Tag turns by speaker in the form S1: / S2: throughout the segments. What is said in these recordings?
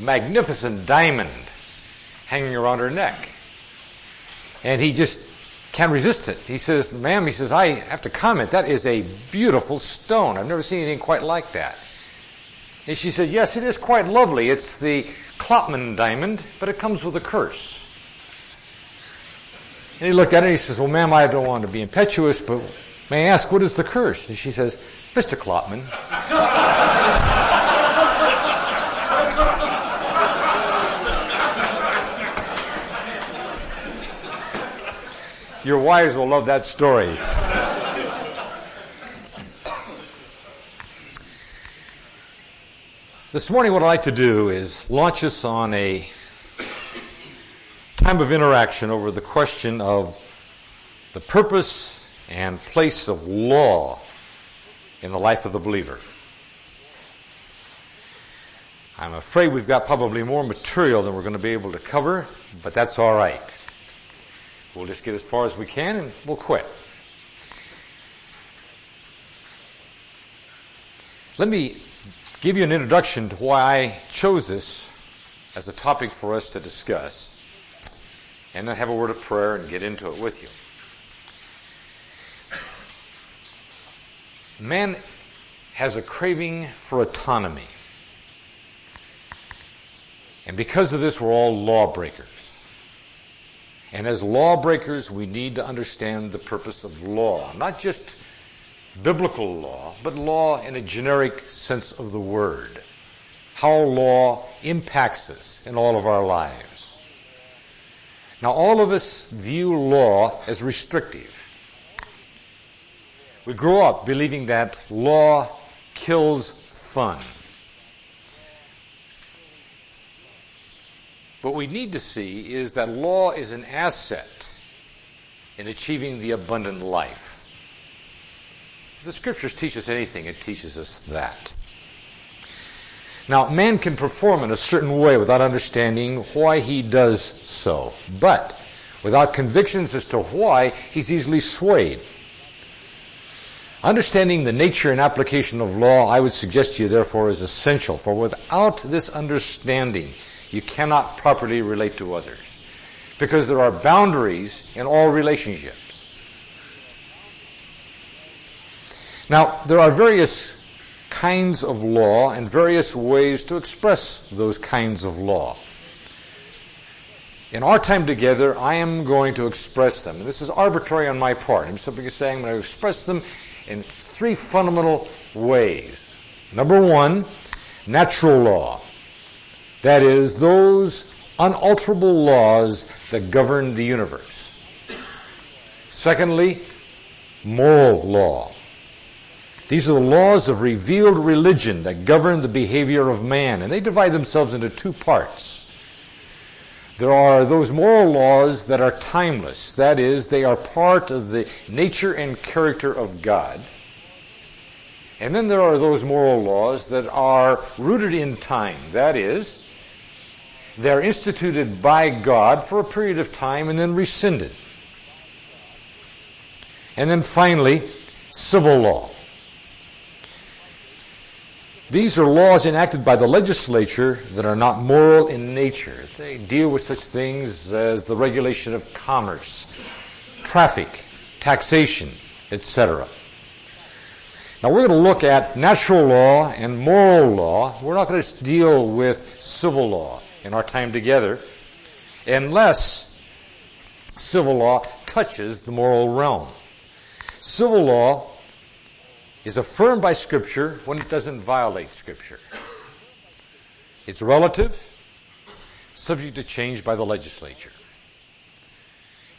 S1: magnificent diamond hanging around her neck. And he just can't resist it. He says, Ma'am, he says, I have to comment, that is a beautiful stone. I've never seen anything quite like that. And she said, Yes, it is quite lovely. It's the Klopman diamond, but it comes with a curse. And he looked at her and he says, Well, ma'am, I don't want to be impetuous, but may I ask, what is the curse? And she says, Mr. Klopman. Your wives will love that story. this morning, what I'd like to do is launch us on a time of interaction over the question of the purpose and place of law in the life of the believer. I'm afraid we've got probably more material than we're going to be able to cover, but that's all right. We'll just get as far as we can and we'll quit. Let me give you an introduction to why I chose this as a topic for us to discuss, and then have a word of prayer and get into it with you. Man has a craving for autonomy. And because of this, we're all lawbreakers. And as lawbreakers, we need to understand the purpose of law. Not just biblical law, but law in a generic sense of the word. How law impacts us in all of our lives. Now, all of us view law as restrictive. We grow up believing that law kills fun. What we need to see is that law is an asset in achieving the abundant life. If the scriptures teach us anything, it teaches us that. Now, man can perform in a certain way without understanding why he does so, but without convictions as to why, he's easily swayed. Understanding the nature and application of law, I would suggest to you, therefore, is essential, for without this understanding, you cannot properly relate to others because there are boundaries in all relationships. Now, there are various kinds of law and various ways to express those kinds of law. In our time together, I am going to express them. And this is arbitrary on my part. I'm simply saying I'm going to express them in three fundamental ways. Number one, natural law. That is, those unalterable laws that govern the universe. Secondly, moral law. These are the laws of revealed religion that govern the behavior of man, and they divide themselves into two parts. There are those moral laws that are timeless, that is, they are part of the nature and character of God. And then there are those moral laws that are rooted in time, that is, they're instituted by God for a period of time and then rescinded. And then finally, civil law. These are laws enacted by the legislature that are not moral in nature. They deal with such things as the regulation of commerce, traffic, taxation, etc. Now we're going to look at natural law and moral law. We're not going to deal with civil law in our time together unless civil law touches the moral realm. Civil law is affirmed by Scripture when it doesn't violate Scripture. It's relative, subject to change by the legislature.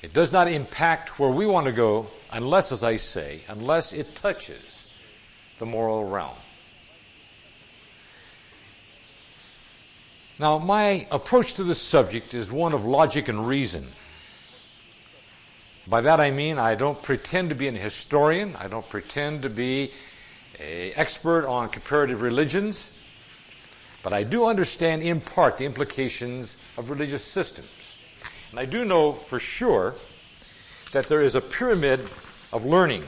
S1: It does not impact where we want to go unless, as I say, unless it touches the moral realm. Now, my approach to this subject is one of logic and reason. By that I mean I don't pretend to be an historian, I don't pretend to be an expert on comparative religions, but I do understand in part the implications of religious systems. And I do know for sure that there is a pyramid of learning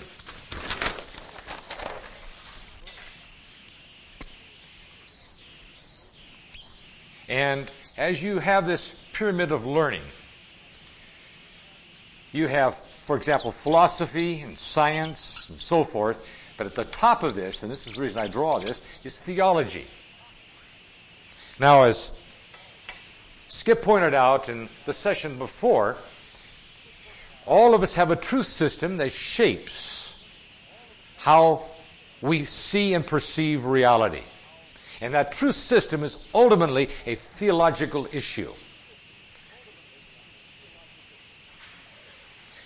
S1: And as you have this pyramid of learning, you have, for example, philosophy and science and so forth, but at the top of this, and this is the reason I draw this, is theology. Now, as Skip pointed out in the session before, all of us have a truth system that shapes how we see and perceive reality. And that truth system is ultimately a theological issue.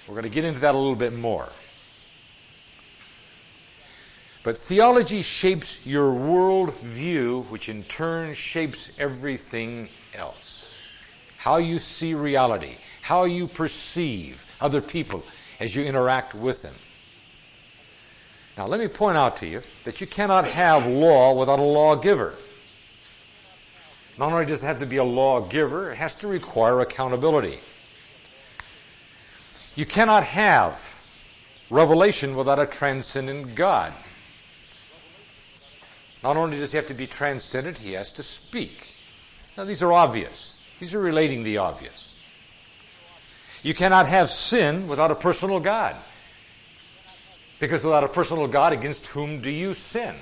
S1: We're going to get into that a little bit more. But theology shapes your world view, which in turn shapes everything else. How you see reality, how you perceive other people as you interact with them. Now, let me point out to you that you cannot have law without a lawgiver. Not only does it have to be a lawgiver, it has to require accountability. You cannot have revelation without a transcendent God. Not only does he have to be transcendent, he has to speak. Now, these are obvious. These are relating the obvious. You cannot have sin without a personal God. Because without a personal God, against whom do you sin?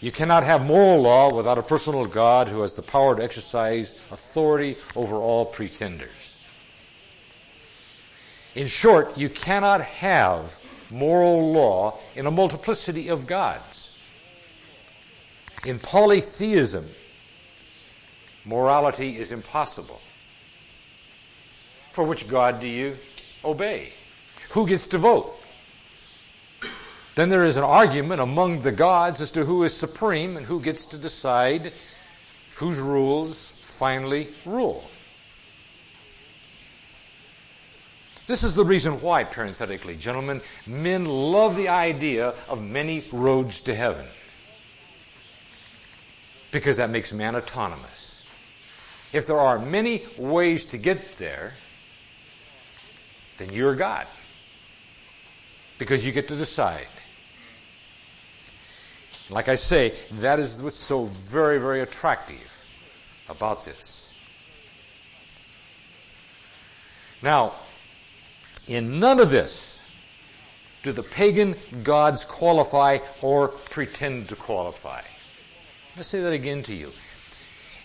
S1: You cannot have moral law without a personal God who has the power to exercise authority over all pretenders. In short, you cannot have moral law in a multiplicity of gods. In polytheism, morality is impossible. For which God do you obey? Who gets to vote? Then there is an argument among the gods as to who is supreme and who gets to decide whose rules finally rule. This is the reason why, parenthetically, gentlemen, men love the idea of many roads to heaven. Because that makes man autonomous. If there are many ways to get there, then you're God. Because you get to decide. Like I say, that is what's so very, very attractive about this. Now, in none of this do the pagan gods qualify or pretend to qualify. Let's say that again to you.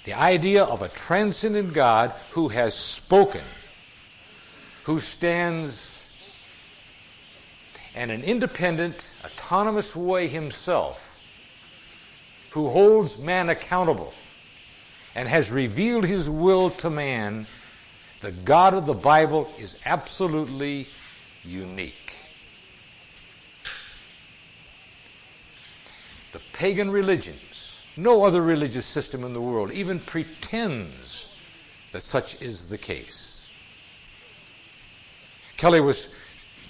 S1: The idea of a transcendent God who has spoken, who stands in an independent, autonomous way himself, who holds man accountable and has revealed his will to man the God of the Bible is absolutely unique. The pagan religions, no other religious system in the world even pretends that such is the case. Kelly was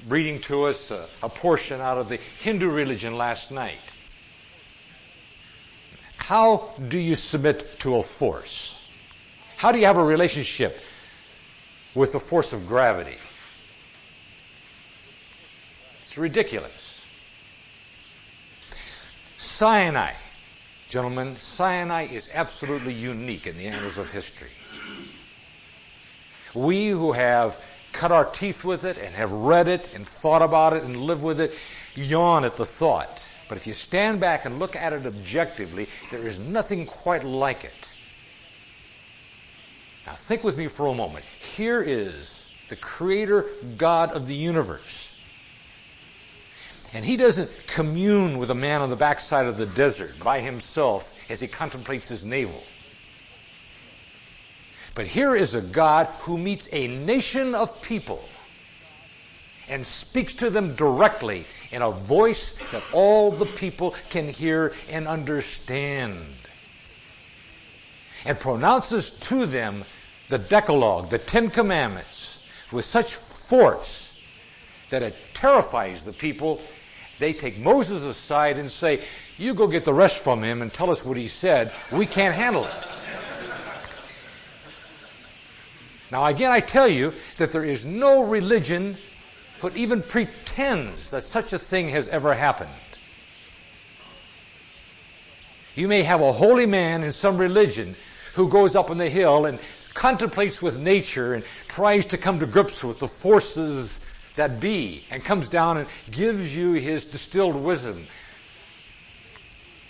S1: reading to us a, a portion out of the Hindu religion last night. How do you submit to a force? How do you have a relationship with the force of gravity. It's ridiculous. Sinai, gentlemen, Sinai is absolutely unique in the annals of history. We who have cut our teeth with it and have read it and thought about it and lived with it yawn at the thought. But if you stand back and look at it objectively, there is nothing quite like it. Now, think with me for a moment. Here is the creator God of the universe. And he doesn't commune with a man on the backside of the desert by himself as he contemplates his navel. But here is a God who meets a nation of people and speaks to them directly in a voice that all the people can hear and understand and pronounces to them the Decalogue, the Ten Commandments, with such force that it terrifies the people. They take Moses aside and say, You go get the rest from him and tell us what he said. We can't handle it. Now, again, I tell you that there is no religion that even pretends that such a thing has ever happened. You may have a holy man in some religion who goes up on the hill and contemplates with nature and tries to come to grips with the forces that be and comes down and gives you his distilled wisdom.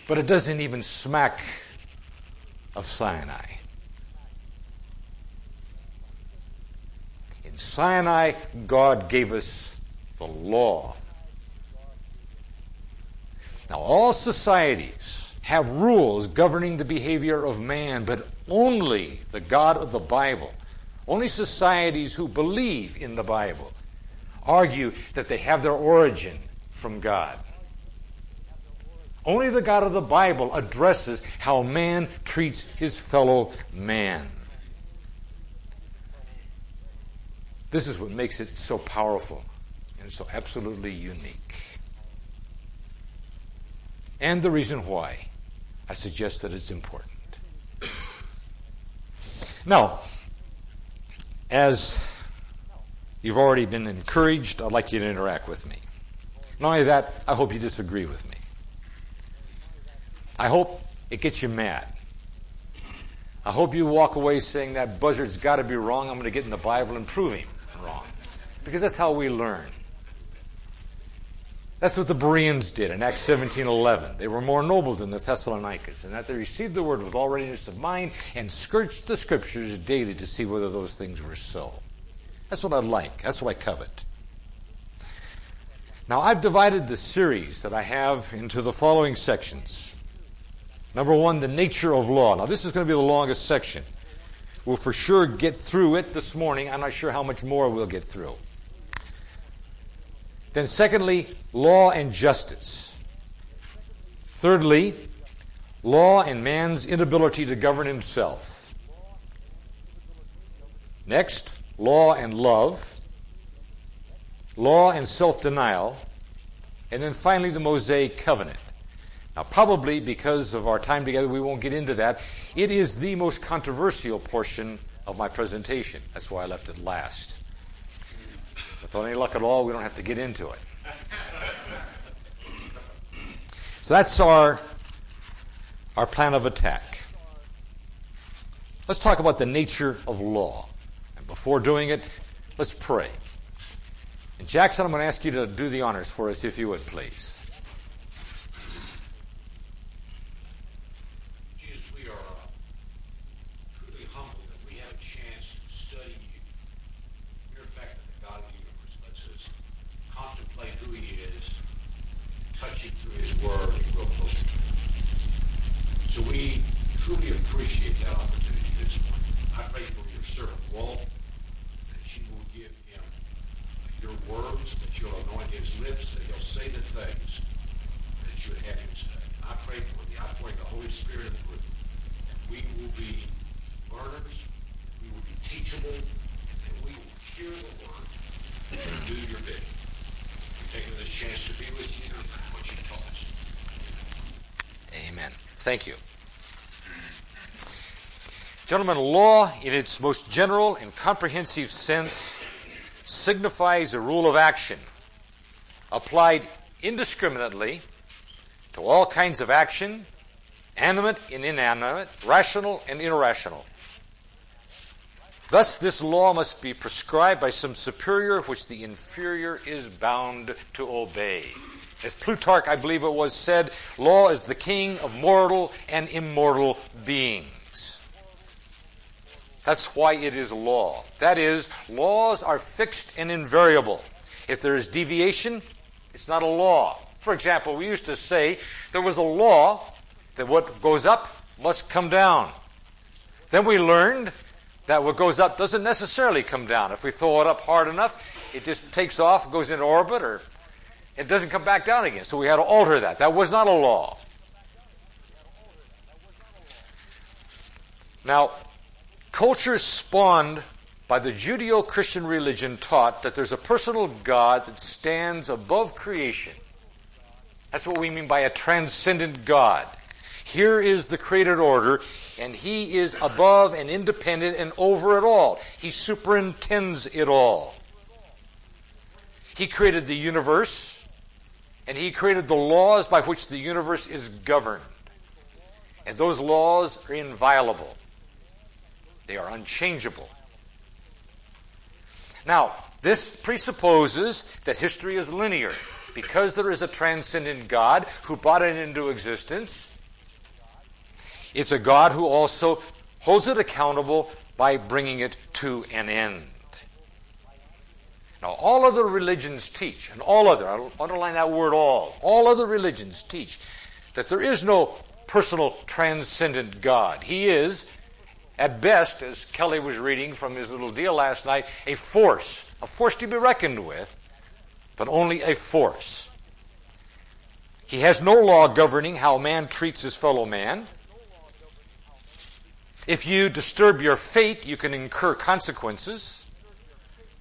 S1: But it doesn't even smack of Sinai. In Sinai, God gave us the law. Now, all societies have rules governing the behavior of man, but only the God of the Bible, only societies who believe in the Bible, argue that they have their origin from God. Only the God of the Bible addresses how man treats his fellow man. This is what makes it so powerful and so absolutely unique. And the reason why I suggest that it's important. Now, as you've already been encouraged, I'd like you to interact with me. Not only that, I hope you disagree with me. I hope it gets you mad. I hope you walk away saying that buzzard's got to be wrong. I'm going to get in the Bible and prove him wrong. Because that's how we learn. That's what the Bereans did in Acts 17:11. They were more noble than the Thessalonians, and that they received the word with all readiness of mind and searched the scriptures daily to see whether those things were so. That's what I like. That's what I covet. Now, I've divided the series that I have into the following sections. Number one, the nature of law. Now, this is going to be the longest section. We'll for sure get through it this morning. I'm not sure how much more we'll get through. Then, secondly, law and justice. Thirdly, law and man's inability to govern himself. Next, law and love. Law and self denial. And then finally, the Mosaic covenant. Now, probably because of our time together, we won't get into that. It is the most controversial portion of my presentation. That's why I left it last. With any luck at all, we don't have to get into it. So that's our, our plan of attack. Let's talk about the nature of law. And before doing it, let's pray. And Jackson, I'm going to ask you to do the honors for us, if you would, please. Thank you. Gentlemen, law, in its most general and comprehensive sense, signifies a rule of action applied indiscriminately to all kinds of action, animate and inanimate, rational and irrational. Thus, this law must be prescribed by some superior which the inferior is bound to obey. As Plutarch, I believe it was, said, law is the king of mortal and immortal beings. That's why it is law. That is, laws are fixed and invariable. If there is deviation, it's not a law. For example, we used to say there was a law that what goes up must come down. Then we learned that what goes up doesn't necessarily come down. If we throw it up hard enough, it just takes off, goes into orbit, or it doesn't come back down again. So we had to alter that. That was not a law. Now, cultures spawned by the Judeo Christian religion taught that there's a personal God that stands above creation. That's what we mean by a transcendent God. Here is the created order, and He is above and independent and over it all. He superintends it all. He created the universe and he created the laws by which the universe is governed. And those laws are inviolable. They are unchangeable. Now, this presupposes that history is linear. Because there is a transcendent God who brought it into existence, it's a God who also holds it accountable by bringing it to an end. Now, all other religions teach, and all other, I'll underline that word all, all other religions teach that there is no personal transcendent God. He is, at best, as Kelly was reading from his little deal last night, a force, a force to be reckoned with, but only a force. He has no law governing how man treats his fellow man. If you disturb your fate, you can incur consequences.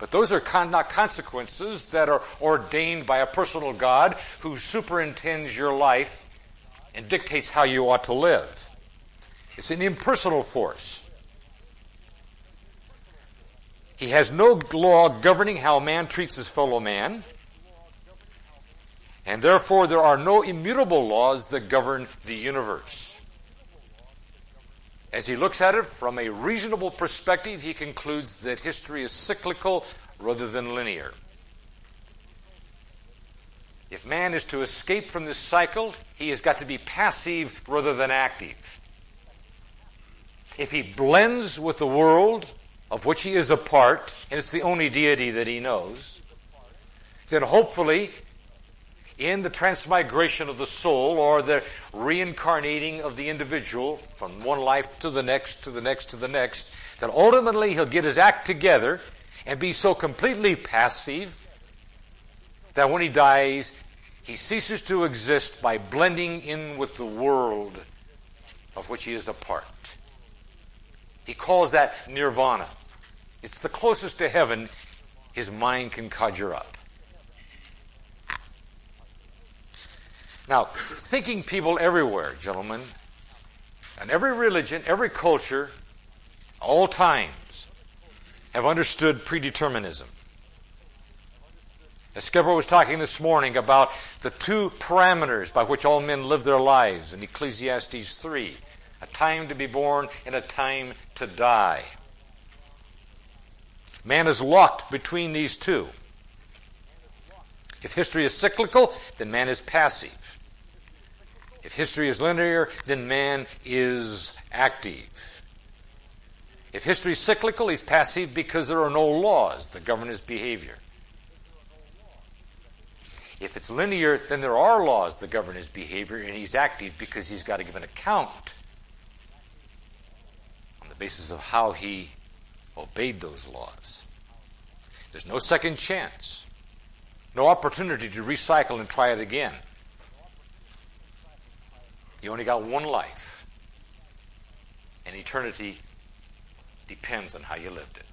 S1: But those are con- not consequences that are ordained by a personal God who superintends your life and dictates how you ought to live. It's an impersonal force. He has no law governing how man treats his fellow man. And therefore, there are no immutable laws that govern the universe. As he looks at it from a reasonable perspective, he concludes that history is cyclical rather than linear. If man is to escape from this cycle, he has got to be passive rather than active. If he blends with the world of which he is a part, and it's the only deity that he knows, then hopefully in the transmigration of the soul or the reincarnating of the individual from one life to the next, to the next, to the next, that ultimately he'll get his act together and be so completely passive that when he dies, he ceases to exist by blending in with the world of which he is a part. He calls that nirvana. It's the closest to heaven his mind can conjure up. Now, thinking people everywhere, gentlemen, and every religion, every culture, all times, have understood predeterminism. As Skipper was talking this morning about the two parameters by which all men live their lives in Ecclesiastes 3 a time to be born and a time to die. Man is locked between these two. If history is cyclical, then man is passive. If history is linear, then man is active. If history is cyclical, he's passive because there are no laws that govern his behavior. If it's linear, then there are laws that govern his behavior, and he's active because he's got to give an account on the basis of how he obeyed those laws. There's no second chance, no opportunity to recycle and try it again. You only got one life. And eternity depends on how you lived it.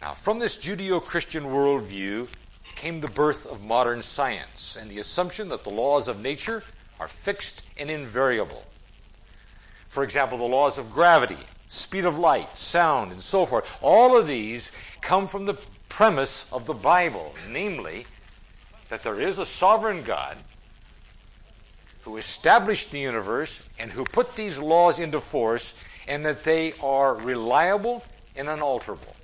S1: Now, from this Judeo Christian worldview came the birth of modern science and the assumption that the laws of nature are fixed and invariable. For example, the laws of gravity, speed of light, sound, and so forth. All of these come from the premise of the Bible, namely, that there is a sovereign God who established the universe and who put these laws into force and that they are reliable and unalterable.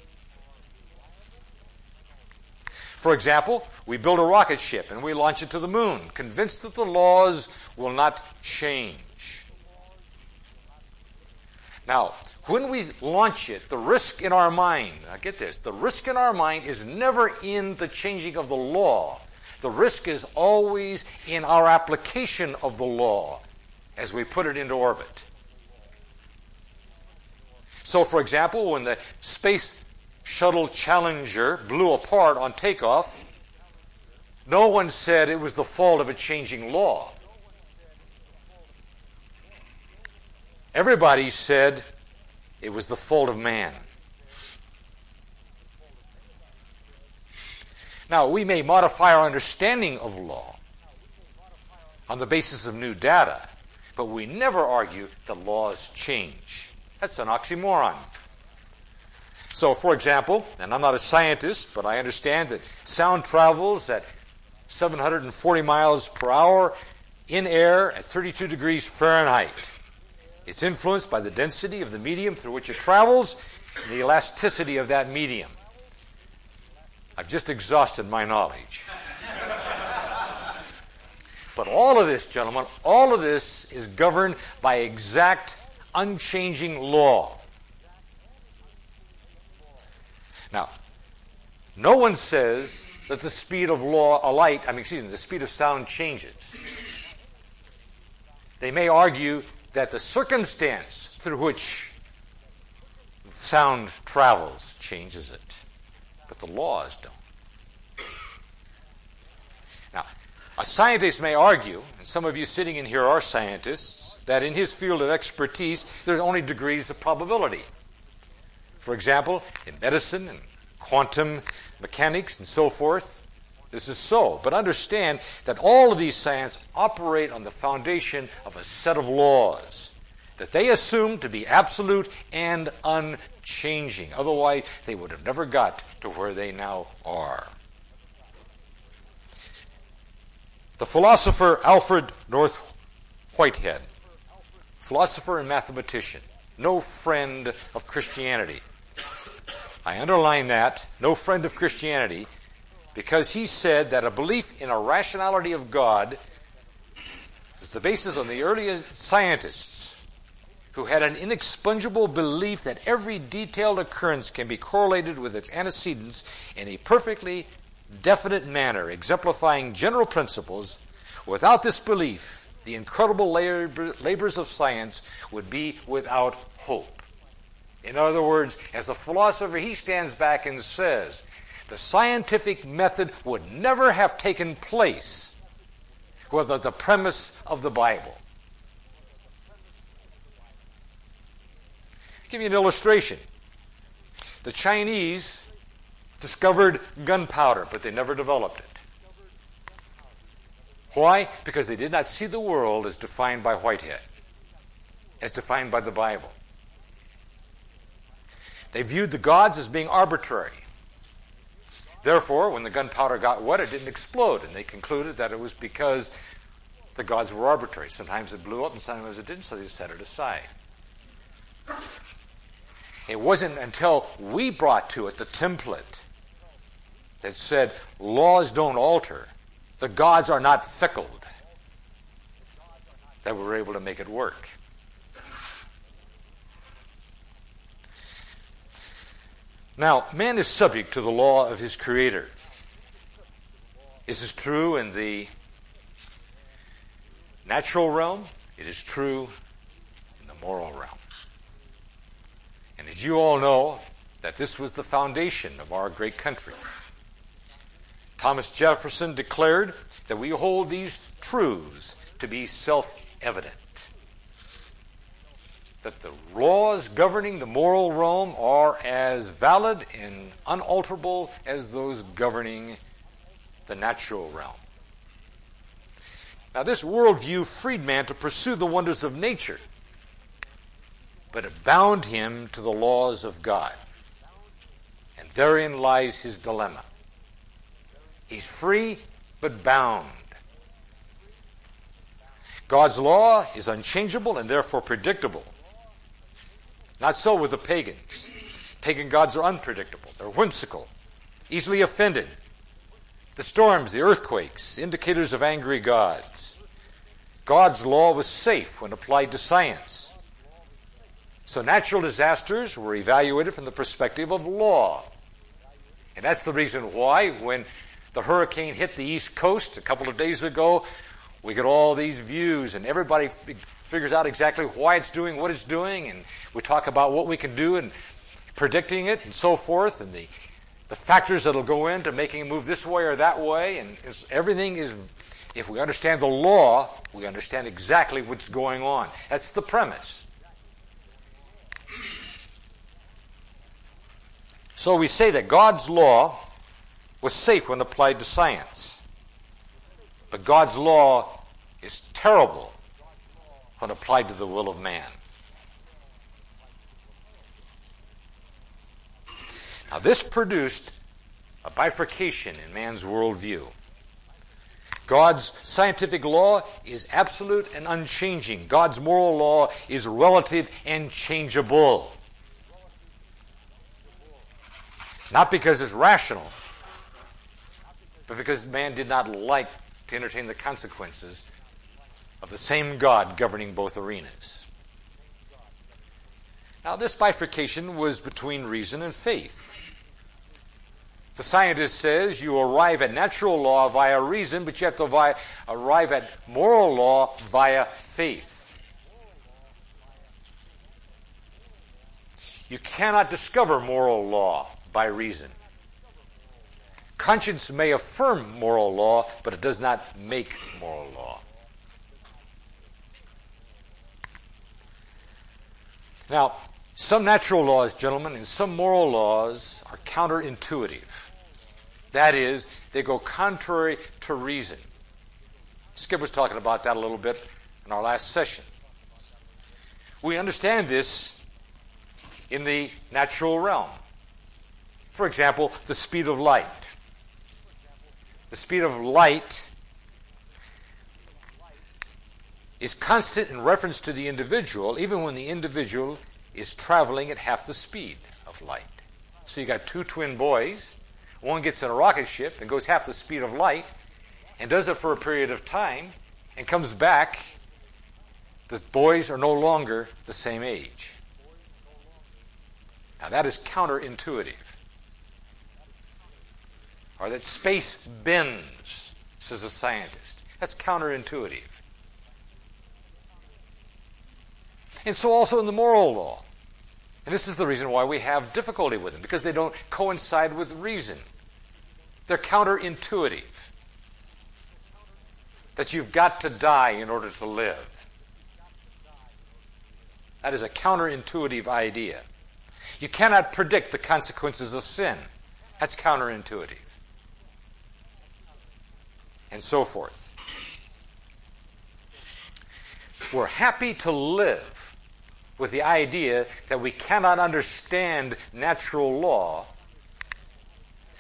S1: For example, we build a rocket ship and we launch it to the moon, convinced that the laws will not change. Now, when we launch it, the risk in our mind, now get this, the risk in our mind is never in the changing of the law. The risk is always in our application of the law as we put it into orbit. So, for example, when the Space Shuttle Challenger blew apart on takeoff, no one said it was the fault of a changing law. Everybody said it was the fault of man. Now, we may modify our understanding of law on the basis of new data, but we never argue that laws change. That's an oxymoron. So, for example, and I'm not a scientist, but I understand that sound travels at 740 miles per hour in air at 32 degrees Fahrenheit. It's influenced by the density of the medium through which it travels and the elasticity of that medium. I've just exhausted my knowledge. but all of this, gentlemen, all of this is governed by exact, unchanging law. Now, no one says that the speed of law, a light, I mean, excuse me, the speed of sound changes. They may argue that the circumstance through which sound travels changes it, but the laws don't. Now, a scientist may argue, and some of you sitting in here are scientists, that in his field of expertise, there's only degrees of probability. For example, in medicine and quantum mechanics and so forth. This is so. But understand that all of these sciences operate on the foundation of a set of laws that they assume to be absolute and unchanging. Otherwise, they would have never got to where they now are. The philosopher Alfred North Whitehead, philosopher and mathematician, no friend of Christianity, I underline that, no friend of Christianity, because he said that a belief in a rationality of God is the basis of the earliest scientists who had an inexpugnable belief that every detailed occurrence can be correlated with its antecedents in a perfectly definite manner, exemplifying general principles. Without this belief, the incredible labors of science would be without hope. In other words, as a philosopher, he stands back and says, the scientific method would never have taken place without the premise of the Bible. I'll give you an illustration. The Chinese discovered gunpowder, but they never developed it. Why? Because they did not see the world as defined by Whitehead, as defined by the Bible. They viewed the gods as being arbitrary. Therefore, when the gunpowder got wet, it didn't explode, and they concluded that it was because the gods were arbitrary. Sometimes it blew up and sometimes it didn't, so they set it aside. It wasn't until we brought to it the template that said laws don't alter, the gods are not fickle, that we were able to make it work. Now, man is subject to the law of his creator. This is true in the natural realm. It is true in the moral realm. And as you all know, that this was the foundation of our great country. Thomas Jefferson declared that we hold these truths to be self-evident that the laws governing the moral realm are as valid and unalterable as those governing the natural realm. Now this worldview freed man to pursue the wonders of nature, but it bound him to the laws of God. And therein lies his dilemma. He's free, but bound. God's law is unchangeable and therefore predictable. Not so with the pagans. Pagan gods are unpredictable. They're whimsical, easily offended. The storms, the earthquakes, indicators of angry gods. God's law was safe when applied to science. So natural disasters were evaluated from the perspective of law. And that's the reason why when the hurricane hit the east coast a couple of days ago, we get all these views and everybody figures out exactly why it's doing what it's doing, and we talk about what we can do and predicting it and so forth, and the the factors that'll go into making it move this way or that way, and everything is. If we understand the law, we understand exactly what's going on. That's the premise. So we say that God's law was safe when applied to science. But God's law is terrible when applied to the will of man. Now this produced a bifurcation in man's worldview. God's scientific law is absolute and unchanging. God's moral law is relative and changeable. Not because it's rational, but because man did not like to entertain the consequences of the same God governing both arenas. Now, this bifurcation was between reason and faith. The scientist says you arrive at natural law via reason, but you have to arrive at moral law via faith. You cannot discover moral law by reason. Conscience may affirm moral law, but it does not make moral law. Now, some natural laws, gentlemen, and some moral laws are counterintuitive. That is, they go contrary to reason. Skip was talking about that a little bit in our last session. We understand this in the natural realm. For example, the speed of light. The speed of light is constant in reference to the individual, even when the individual is traveling at half the speed of light. So you got two twin boys. One gets in a rocket ship and goes half the speed of light and does it for a period of time and comes back. The boys are no longer the same age. Now that is counterintuitive. Or that space bends, says a scientist. That's counterintuitive. And so also in the moral law. And this is the reason why we have difficulty with them, because they don't coincide with reason. They're counterintuitive. That you've got to die in order to live. That is a counterintuitive idea. You cannot predict the consequences of sin. That's counterintuitive. And so forth. We're happy to live with the idea that we cannot understand natural law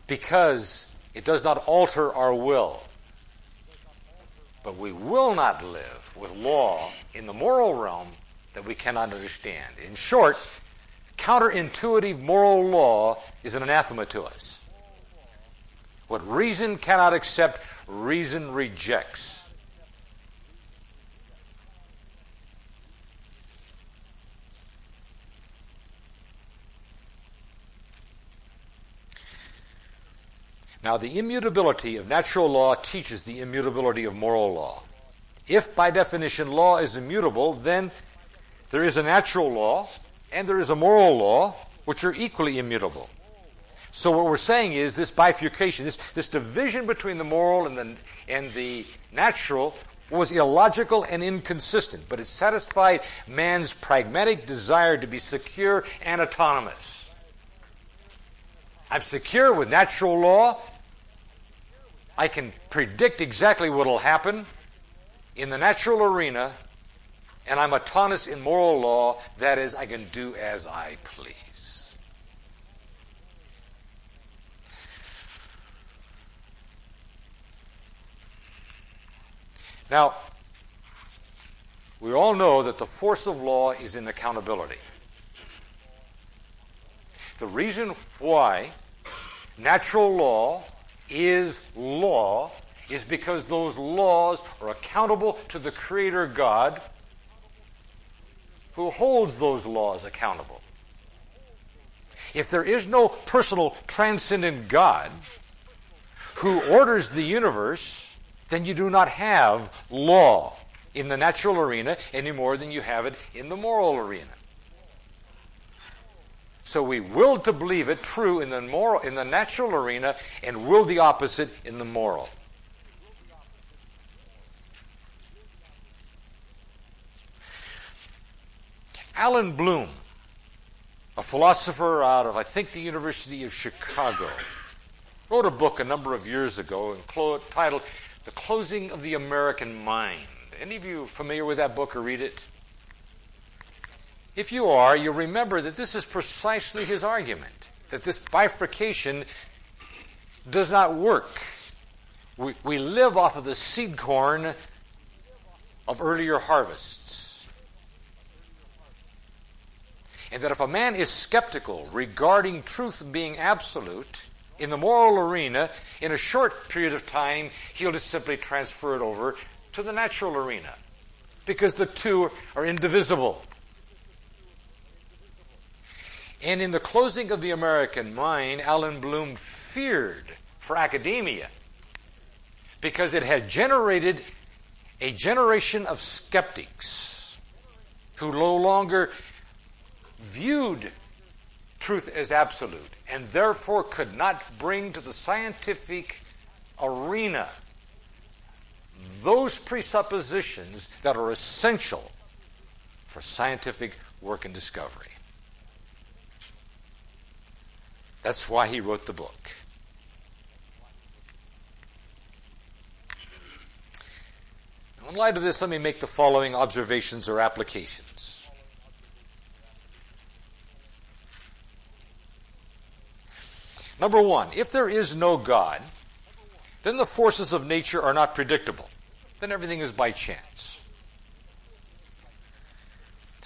S1: because it does not alter our will. But we will not live with law in the moral realm that we cannot understand. In short, counterintuitive moral law is an anathema to us. What reason cannot accept, reason rejects. Now, the immutability of natural law teaches the immutability of moral law. If by definition law is immutable, then there is a natural law and there is a moral law which are equally immutable. So what we're saying is this bifurcation, this, this division between the moral and the, and the natural was illogical and inconsistent, but it satisfied man's pragmatic desire to be secure and autonomous. I'm secure with natural law. I can predict exactly what will happen in the natural arena, and I'm autonomous in moral law. That is, I can do as I please. Now, we all know that the force of law is in accountability. The reason why natural law is law is because those laws are accountable to the Creator God who holds those laws accountable. If there is no personal transcendent God who orders the universe, then you do not have law in the natural arena any more than you have it in the moral arena. So we will to believe it true in the moral, in the natural arena and will the opposite in the moral. Allan Bloom, a philosopher out of, I think, the University of Chicago, wrote a book a number of years ago entitled The Closing of the American Mind. Any of you familiar with that book or read it? If you are, you'll remember that this is precisely his argument, that this bifurcation does not work we, we live off of the seed corn of earlier harvests. And that if a man is skeptical regarding truth being absolute in the moral arena, in a short period of time, he'll just simply transfer it over to the natural arena. Because the two are indivisible. And in the closing of the American mind, Allan Bloom feared for academia because it had generated a generation of skeptics who no longer viewed truth as absolute and therefore could not bring to the scientific arena those presuppositions that are essential for scientific work and discovery. That's why he wrote the book. In light of this, let me make the following observations or applications. Number one, if there is no God, then the forces of nature are not predictable. Then everything is by chance.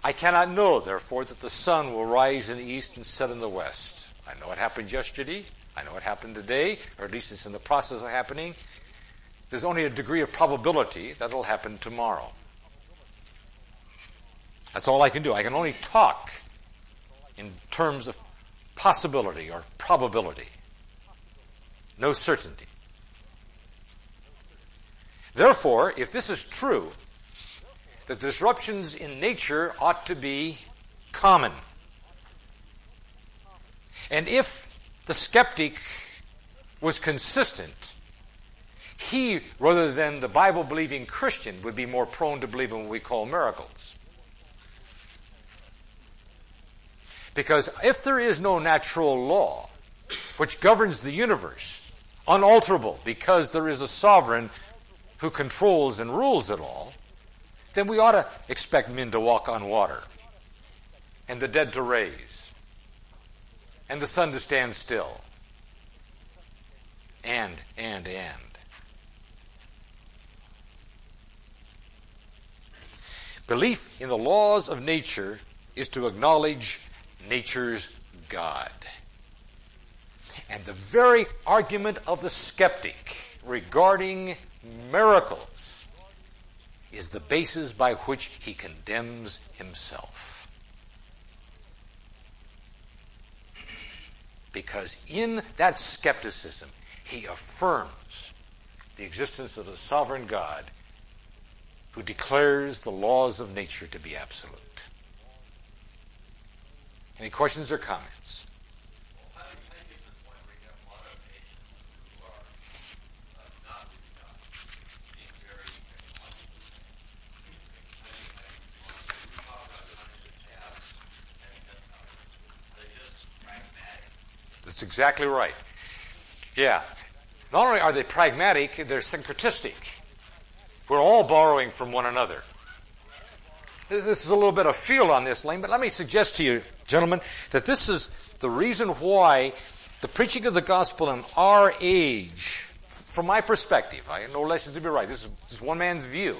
S1: I cannot know, therefore, that the sun will rise in the east and set in the west. I know it happened yesterday. I know it happened today, or at least it's in the process of happening. There's only a degree of probability that it'll happen tomorrow. That's all I can do. I can only talk in terms of possibility or probability. No certainty. Therefore, if this is true, the disruptions in nature ought to be common. And if the skeptic was consistent, he, rather than the Bible believing Christian, would be more prone to believe in what we call miracles. Because if there is no natural law which governs the universe, unalterable because there is a sovereign who controls and rules it all, then we ought to expect men to walk on water, and the dead to raise, and the sun to stand still, and, and, and. Belief in the laws of nature is to acknowledge nature's God. And the very argument of the skeptic regarding miracles is the basis by which he condemns himself. Because in that skepticism, he affirms the existence of a sovereign God who declares the laws of nature to be absolute. Any questions or comments? That's exactly right. Yeah. Not only are they pragmatic, they're syncretistic. We're all borrowing from one another. This, is a little bit of field on this lane, but let me suggest to you, gentlemen, that this is the reason why the preaching of the gospel in our age, from my perspective, I no lessons to be right, this is, this is one man's view,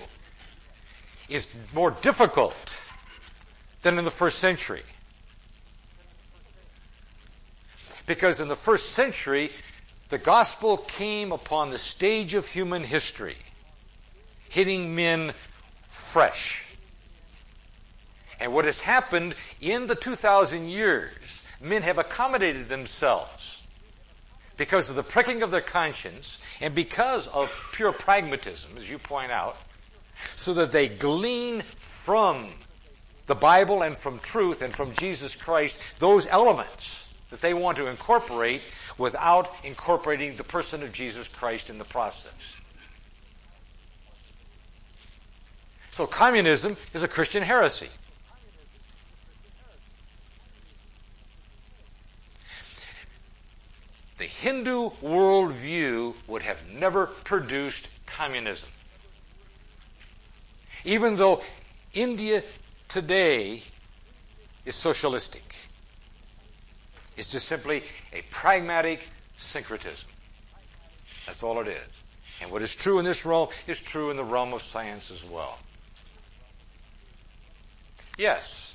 S1: is more difficult than in the first century. Because in the first century, the gospel came upon the stage of human history, hitting men fresh. And what has happened in the 2,000 years, men have accommodated themselves because of the pricking of their conscience and because of pure pragmatism, as you point out, so that they glean from the Bible and from truth and from Jesus Christ those elements that they want to incorporate without incorporating the person of Jesus Christ in the process. So communism is a Christian heresy. The Hindu worldview would have never produced communism. Even though India today is socialistic. It's just simply a pragmatic syncretism. That's all it is. And what is true in this realm is true in the realm of science as well. Yes.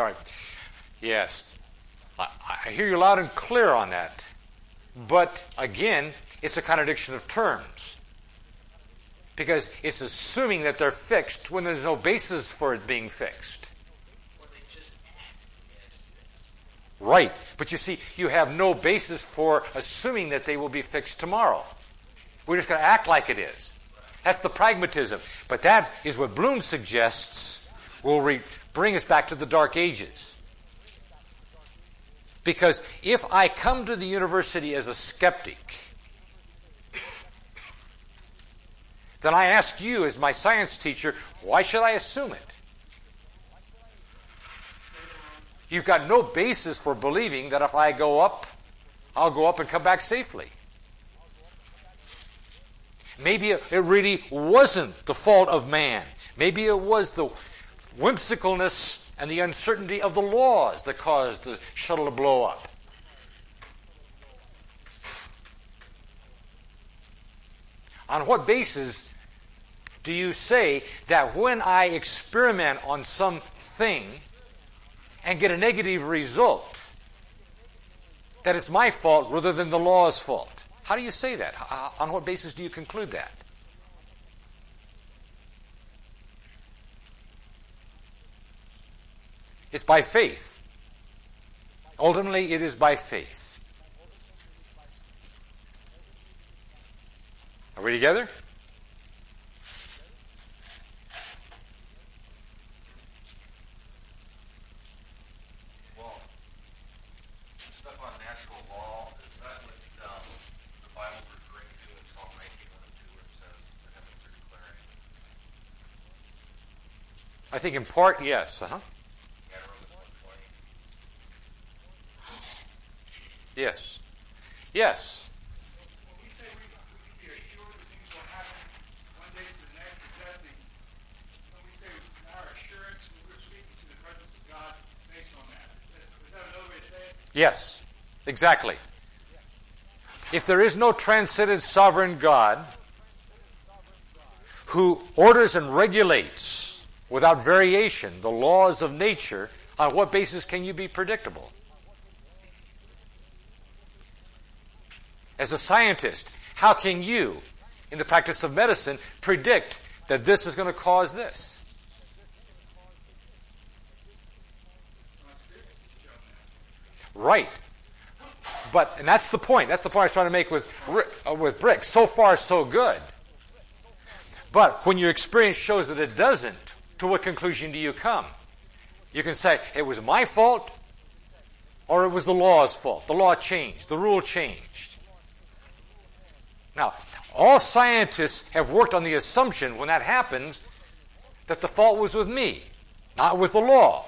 S1: All right. Yes. I, I hear you loud and clear on that. But again, it's a contradiction of terms. Because it's assuming that they're fixed when there's no basis for it being fixed. Right. But you see, you have no basis for assuming that they will be fixed tomorrow. We're just going to act like it is. That's the pragmatism. But that is what Bloom suggests will re- bring us back to the Dark Ages. Because if I come to the university as a skeptic, then I ask you, as my science teacher, why should I assume it? You've got no basis for believing that if I go up, I'll go up and come back safely. Maybe it really wasn't the fault of man. Maybe it was the whimsicalness and the uncertainty of the laws that caused the shuttle to blow up. On what basis do you say that when I experiment on something and get a negative result, that it's my fault rather than the law's fault? How do you say that? On what basis do you conclude that? It's by faith. Ultimately, it is by faith. Are we together? I think in part, yes. Uh-huh. Yes. Yes. Yes, exactly. If there is no transcendent sovereign God who orders and regulates without variation the laws of nature, on what basis can you be predictable? As a scientist, how can you, in the practice of medicine, predict that this is going to cause this? Right. But, and that's the point. That's the point I was trying to make with, uh, with Brick. So far, so good. But when your experience shows that it doesn't, to what conclusion do you come? You can say, it was my fault, or it was the law's fault. The law changed. The rule changed. Now, all scientists have worked on the assumption when that happens that the fault was with me, not with the law.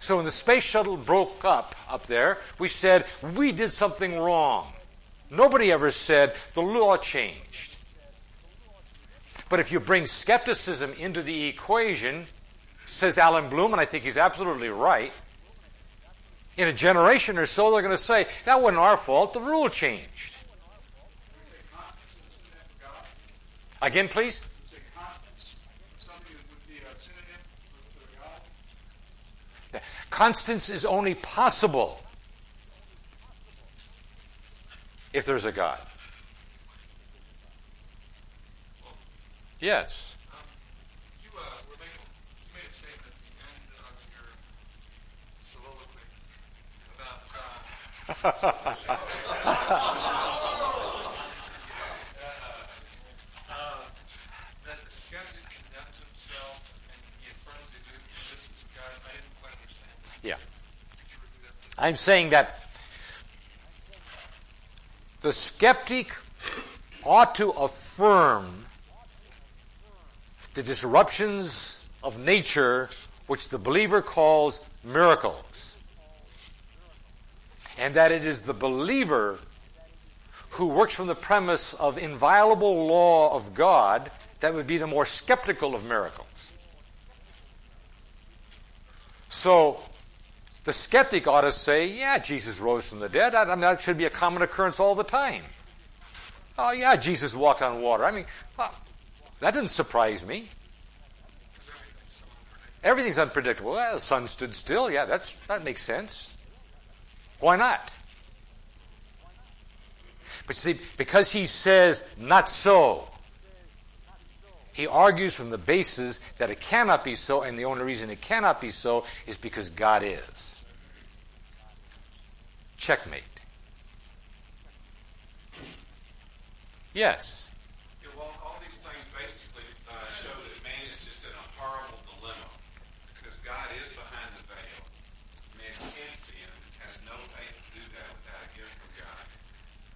S1: So when the space shuttle broke up up there, we said we did something wrong. Nobody ever said the law changed. But if you bring skepticism into the equation, says Allan Bloom, and I think he's absolutely right, in a generation or so, they're going to say, that wasn't our fault, the rule changed. Again, please? Constance is only possible if there's a God. Yes.
S2: you, uh, were making, you made a statement at the end of your soliloquy
S1: Yeah. I'm saying that the skeptic ought to affirm the disruptions of nature which the believer calls miracles. And that it is the believer who works from the premise of inviolable law of God that would be the more skeptical of miracles. So, the skeptic ought to say, yeah, Jesus rose from the dead. I, I mean, that should be a common occurrence all the time. Oh yeah, Jesus walked on water. I mean, well, that didn't surprise me. Everything's unpredictable. Well, the sun stood still. Yeah, that's, that makes sense. Why not? But see, because he says not so, he argues from the basis that it cannot be so, and the only reason it cannot be so is because God is. Checkmate. Yes.
S2: Yeah, well, all these things basically uh, show that man is just in a horrible dilemma because God is behind the veil. Man can sin, has no way to do that without a gift from God.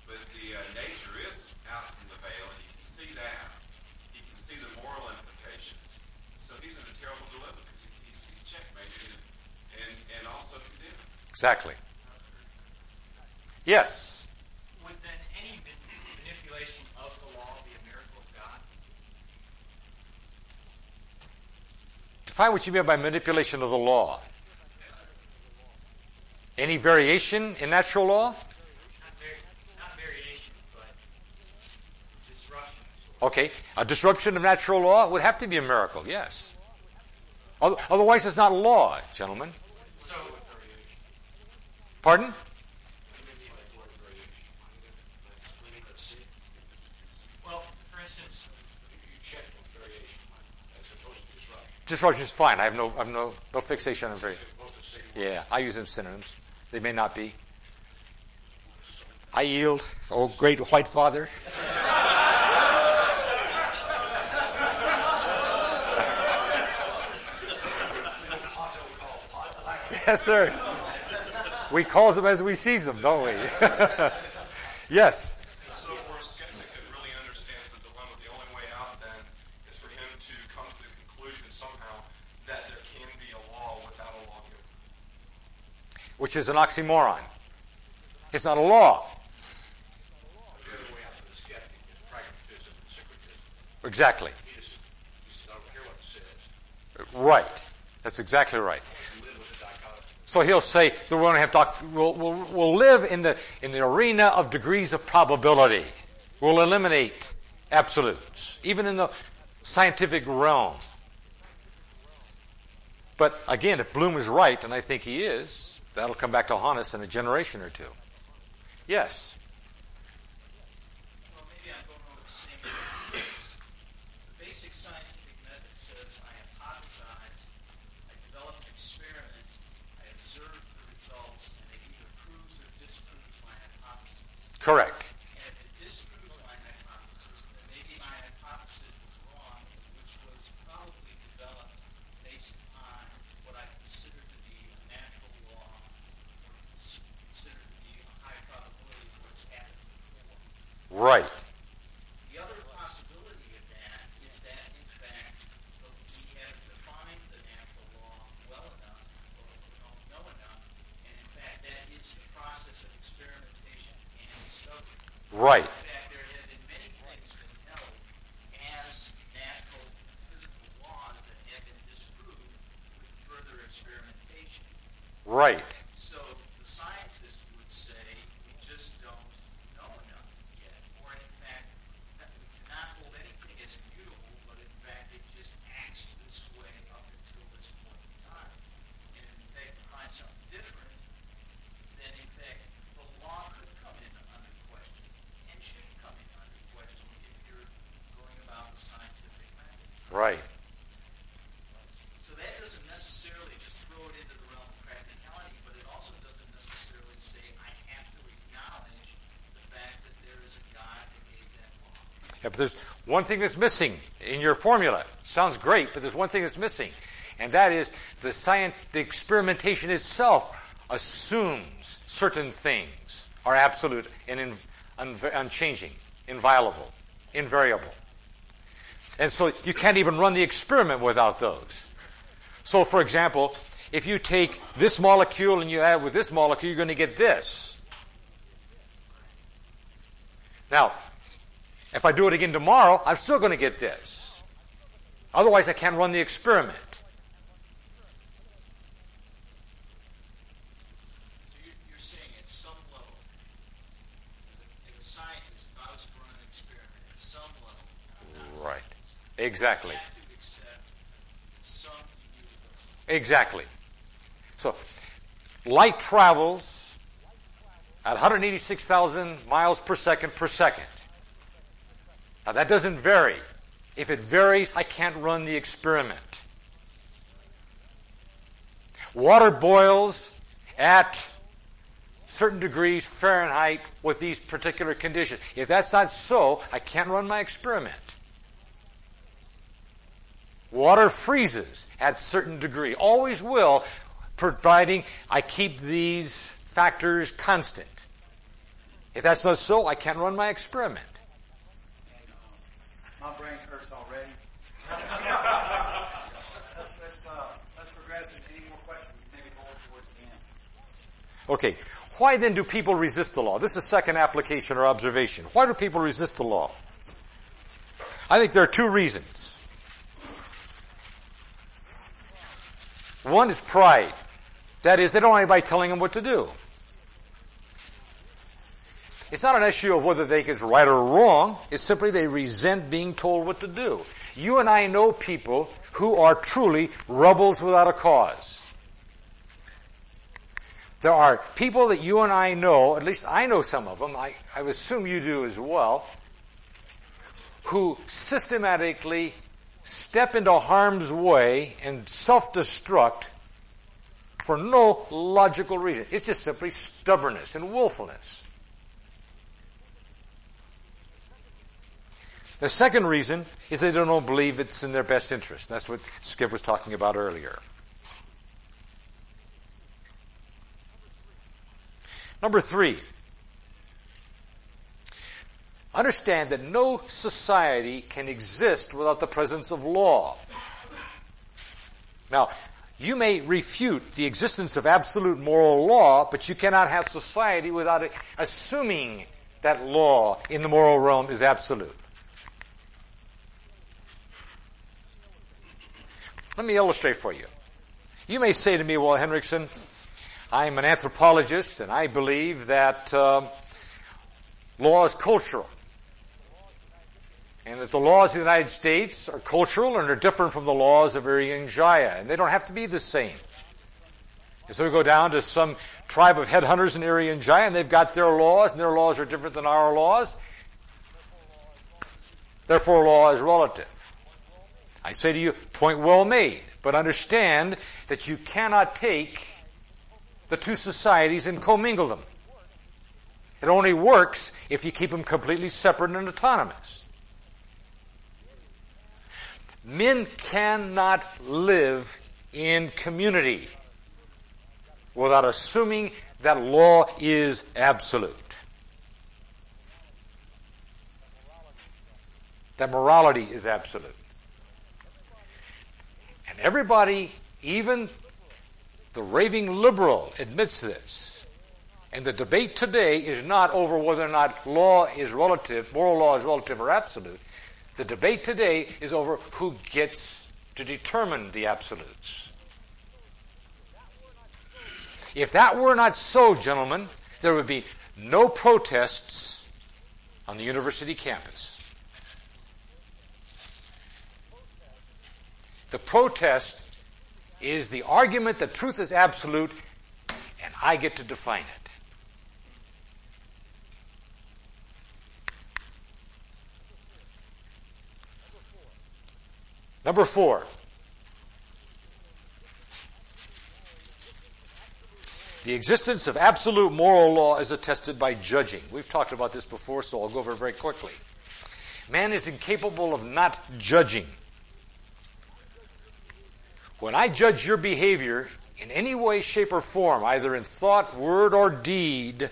S2: But the uh, nature is out from the veil, and you can see that. You can see the moral implications. So he's in a terrible dilemma because he's, he's checkmated and, and, and also condemned.
S1: Exactly. Yes.
S3: Would then any manipulation of the law be a miracle of God?
S1: Define what you mean by manipulation of the law. Any variation in natural law?
S3: Not, vari- not variation, but disruption.
S1: Okay. A disruption of natural law would have to be a miracle, yes. Otherwise, it's not law, gentlemen. Pardon?
S3: well, for instance, you check variation as opposed to
S1: Disruption is fine. I have no, I have no, no fixation on variation. Yeah, I use them synonyms. They may not be. I yield. Oh, great white father. yes, sir. We call them as we sees them, don't we? yes.
S2: So a skeptic that really understands the dilemma, the only way out then is for him to come to the conclusion somehow that there can be a law without a lawgiver.
S1: Which is an oxymoron. It's not a law.
S4: The other way out for skeptic is pragmatism.
S1: Exactly.
S4: He just, he says, I don't care what it says.
S1: Right. That's exactly right.
S4: You live with the dichotomy.
S1: So he'll say that we're going to have doc- we'll, we'll, we'll live in the, in the arena of degrees of probability. We'll eliminate absolutes, even in the scientific realm. But again, if Bloom is right, and I think he is, that'll come back to haunt us in a generation or two. Yes.
S3: well, maybe I'm going over the same things. The basic scientific method says I hypothesize, I develop an experiment, I observe the results, and it either proves or disproves my hypothesis.
S1: Correct.
S3: And if it disproves my hypothesis, then maybe my hypothesis was wrong, which was probably developed based upon what I consider to be a natural law, or consider to be a high probability of what's happened before.
S1: Right.
S3: The other possibility of that is that, in fact, we have defined the natural law well enough, or we don't know enough, and in fact, that is the process of experimentation and discovery.
S1: Right.
S3: In fact, there have been many things been held as natural physical laws that have been disproved with further experimentation.
S1: Right.
S3: So the scientist would say we just don't know enough yet, or in fact, that we cannot hold anything as immutable, but in fact it just acts this way up until this point in time. And in fact, to find something different, then in fact the law could come into under question and change.
S1: Yeah, but there's one thing that's missing in your formula. Sounds great, but there's one thing that's missing. And that is the science, the experimentation itself assumes certain things are absolute and in, un, unchanging, inviolable, invariable. And so you can't even run the experiment without those. So for example, if you take this molecule and you add with this molecule, you're going to get this. Now, if I do it again tomorrow, I'm still going to get this. Otherwise, I can't run the experiment.
S3: So you're, you're saying at some level, as a, as a scientist, if I was to run an experiment, at some level, I'm
S1: Right. Exactly.
S3: I have to accept some immutability.
S1: Exactly. So, light travels at 186,000 miles per second per second. Now that doesn't vary. If it varies, I can't run the experiment. Water boils at certain degrees Fahrenheit with these particular conditions. If that's not so, I can't run my experiment. Water freezes at certain degree. Always will, providing I keep these factors constant. If that's not so, I can't run my experiment.
S5: My brain hurts already. let's, let's, uh, let's progress. Any more questions? Maybe more towards the end.
S1: Okay. Why then do people resist the law? This is the second application or observation. Why do people resist the law? I think there are two reasons. One is pride. That is, they don't want anybody telling them what to do. It's not an issue of whether they think it's right or wrong. It's simply they resent being told what to do. You and I know people who are truly rebels without a cause. There are people that you and I know, at least I know some of them, I, I assume you do as well, who systematically step into harm's way and self-destruct for no logical reason. It's just simply stubbornness and willfulness. The second reason is they don't believe it's in their best interest. That's what Skip was talking about earlier. Number three. Understand that no society can exist without the presence of law. Now, you may refute the existence of absolute moral law, but you cannot have society without assuming that law in the moral realm is absolute. Let me illustrate for you. You may say to me, well, Henrichsen, I'm an anthropologist and I believe that um, law is cultural. And that the laws of the United States are cultural and are different from the laws of Irian Jaya. And they don't have to be the same. And so we go down to some tribe of headhunters in Irian Jaya and they've got their laws and their laws are different than our laws. Therefore law is relative. I say to you, point well made, but understand that you cannot take the two societies and commingle them. It only works if you keep them completely separate and autonomous. Men cannot live in community without assuming that law is absolute. That morality is absolute. And everybody, even the raving liberal, admits this. And the debate today is not over whether or not law is relative, moral law is relative or absolute. The debate today is over who gets to determine the absolutes. If that were not so, gentlemen, there would be no protests on the university campus. The protest is the argument that truth is absolute and I get to define it. Number four. The existence of absolute moral law is attested by judging. We've talked about this before, so I'll go over it very quickly. Man is incapable of not judging. When I judge your behavior in any way, shape, or form, either in thought, word, or deed,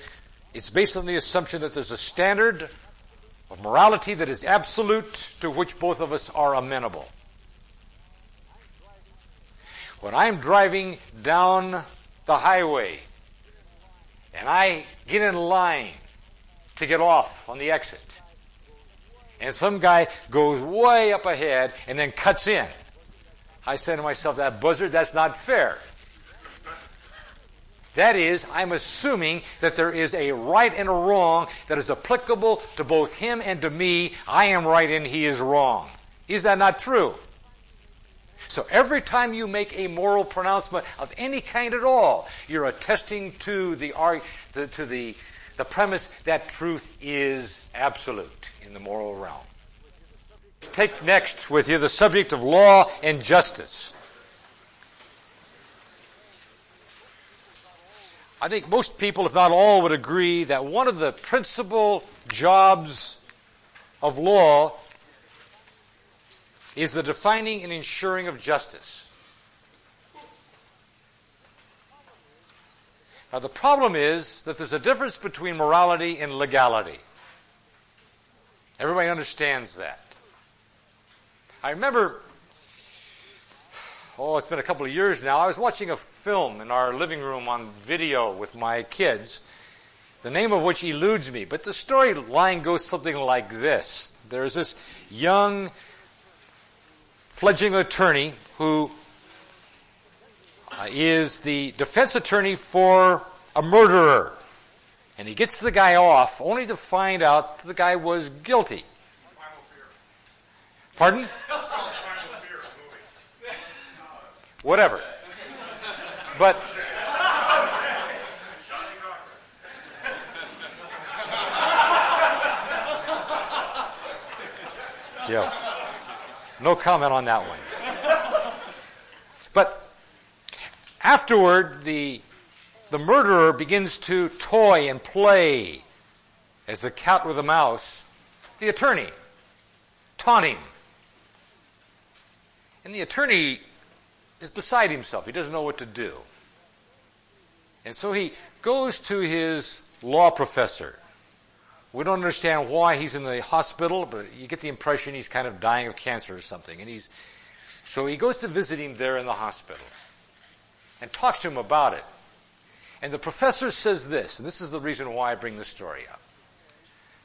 S1: it's based on the assumption that there's a standard of morality that is absolute to which both of us are amenable. When I'm driving down the highway and I get in line to get off on the exit, and some guy goes way up ahead and then cuts in, I say to myself, that buzzard, that's not fair. That is, I'm assuming that there is a right and a wrong that is applicable to both him and to me. I am right and he is wrong. Is that not true? So every time you make a moral pronouncement of any kind at all, you're attesting to the, to the, the premise that truth is absolute in the moral realm. Take next with you the subject of law and justice. I think most people, if not all, would agree that one of the principal jobs of law is the defining and ensuring of justice. Now the problem is that there's a difference between morality and legality. Everybody understands that. I remember oh, it's been a couple of years now. I was watching a film in our living room on video with my kids, the name of which eludes me, but the storyline goes something like this. There's this young fledgling attorney who uh, is the defense attorney for a murderer. And he gets the guy off only to find out the guy was guilty. Pardon? Whatever. But Yeah. No comment on that one. But afterward, the, the murderer begins to toy and play as a cat with a mouse, the attorney, taunting. And the attorney is beside himself. He doesn't know what to do. And so he goes to his law professor. We don't understand why he's in the hospital, but you get the impression he's kind of dying of cancer or something. And he's, so he goes to visit him there in the hospital and talks to him about it. And the professor says this, and this is the reason why I bring this story up.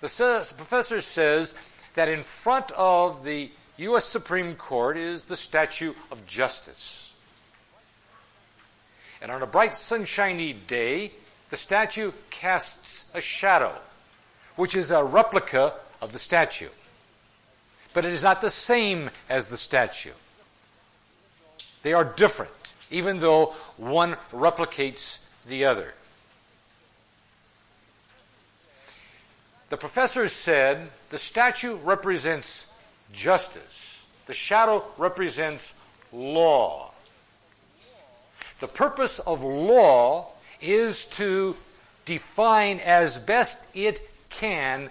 S1: The professor says that in front of the U.S. Supreme Court is the statue of justice. And on a bright sunshiny day, the statue casts a shadow, which is a replica of the statue. But it is not the same as the statue. They are different, even though one replicates the other. The professor said the statue represents justice. The shadow represents law. The purpose of law is to define as best it can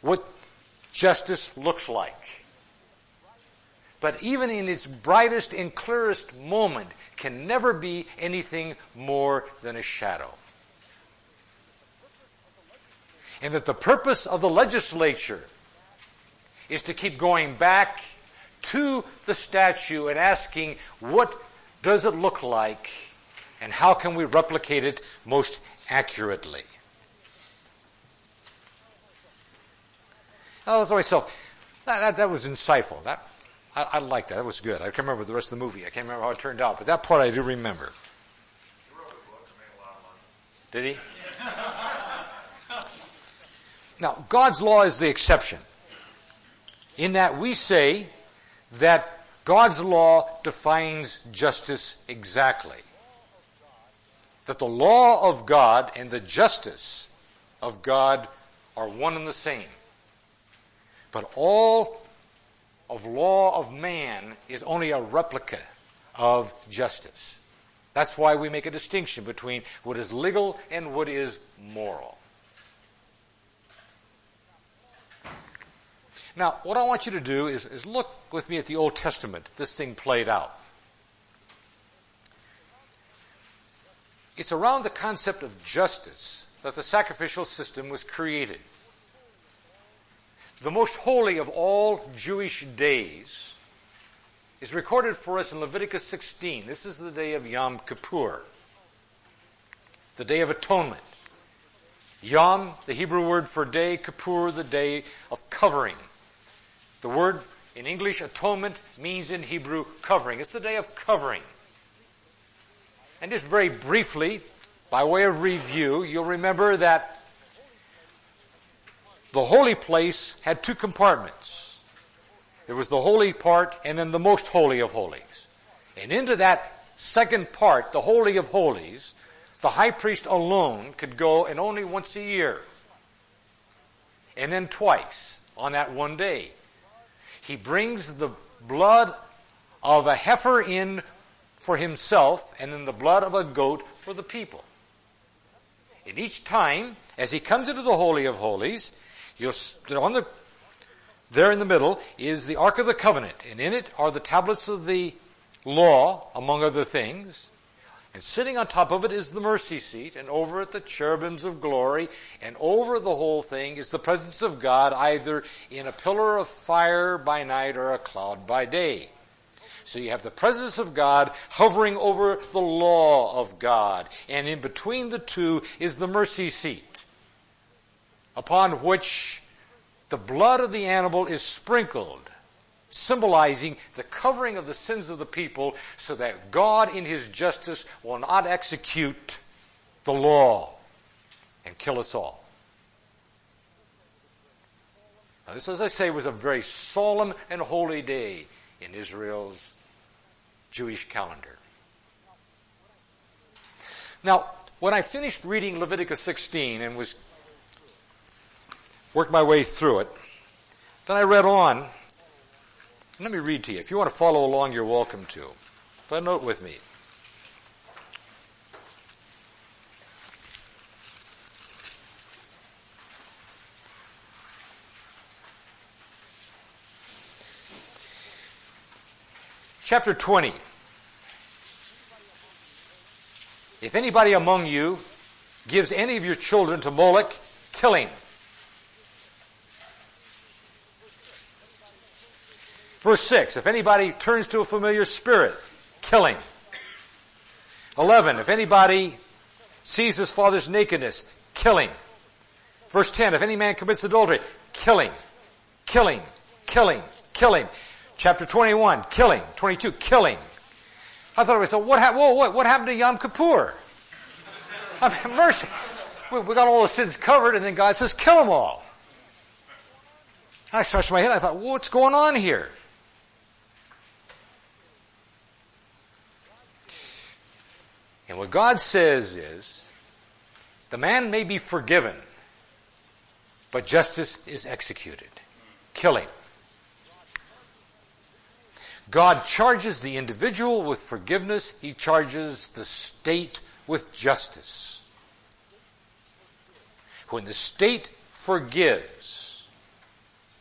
S1: what justice looks like. But even in its brightest and clearest moment can never be anything more than a shadow. And that the purpose of the legislature is to keep going back to the statue and asking what does it look like and how can we replicate it most accurately? I was myself, that, that, that was insightful. That, I, I like that. That was good. I can't remember the rest of the movie. I can't remember how it turned out, but that part I do remember. Did he? now, God's law is the exception. In that we say that God's law defines justice exactly that the law of God and the justice of God are one and the same. But all of law of man is only a replica of justice. That's why we make a distinction between what is legal and what is moral. Now, what I want you to do is, is look with me at the Old Testament. This thing played out. It's around the concept of justice that the sacrificial system was created. The most holy of all Jewish days is recorded for us in Leviticus 16. This is the day of Yom Kippur, the Day of Atonement. Yom, the Hebrew word for day, Kippur, the day of covering. The word in English, atonement, means in Hebrew covering. It's the day of covering. And just very briefly, by way of review, you'll remember that the holy place had two compartments. There was the holy part and then the most holy of holies. And into that second part, the holy of holies, the high priest alone could go and only once a year. And then twice on that one day. He brings the blood of a heifer in for himself and then the blood of a goat for the people. And each time, as he comes into the Holy of Holies, on the, there in the middle is the Ark of the Covenant, and in it are the tablets of the law, among other things. And sitting on top of it is the mercy seat, and over it the cherubims of glory, and over the whole thing is the presence of God, either in a pillar of fire by night or a cloud by day. So you have the presence of God hovering over the law of God. And in between the two is the mercy seat, upon which the blood of the animal is sprinkled, symbolizing the covering of the sins of the people so that God in his justice will not execute the law and kill us all. Now, this, as I say, was a very solemn and holy day in Israel's Jewish calendar. Now, when I finished reading Leviticus 16 and was worked my way through it, then I read on. Let me read to you. If you want to follow along, you're welcome to. But note with me. Chapter 20. If anybody among you gives any of your children to Moloch, kill him. Verse 6. If anybody turns to a familiar spirit, kill him. 11. If anybody sees his father's nakedness, kill him. Verse 10. If any man commits adultery, kill him. Killing, killing, Kill him. Kill him. Chapter 21, killing. 22, killing. I thought, so what, ha- whoa, what, what happened to Yom Kippur? I mean, mercy. We, we got all the sins covered, and then God says, kill them all. I scratched my head. I thought, what's going on here? And what God says is, the man may be forgiven, but justice is executed. Killing. God charges the individual with forgiveness. He charges the state with justice. When the state forgives,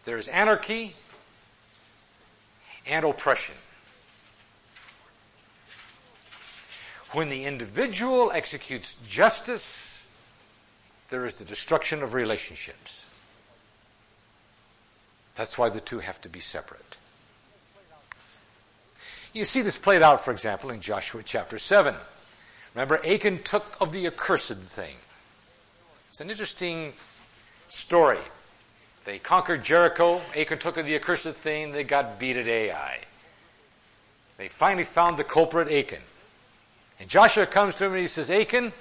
S1: there is anarchy and oppression. When the individual executes justice, there is the destruction of relationships. That's why the two have to be separate. You see this played out, for example, in Joshua chapter 7. Remember, Achan took of the accursed thing. It's an interesting story. They conquered Jericho. Achan took of the accursed thing. They got beat at Ai. They finally found the culprit, Achan. And Joshua comes to him and he says, Achan,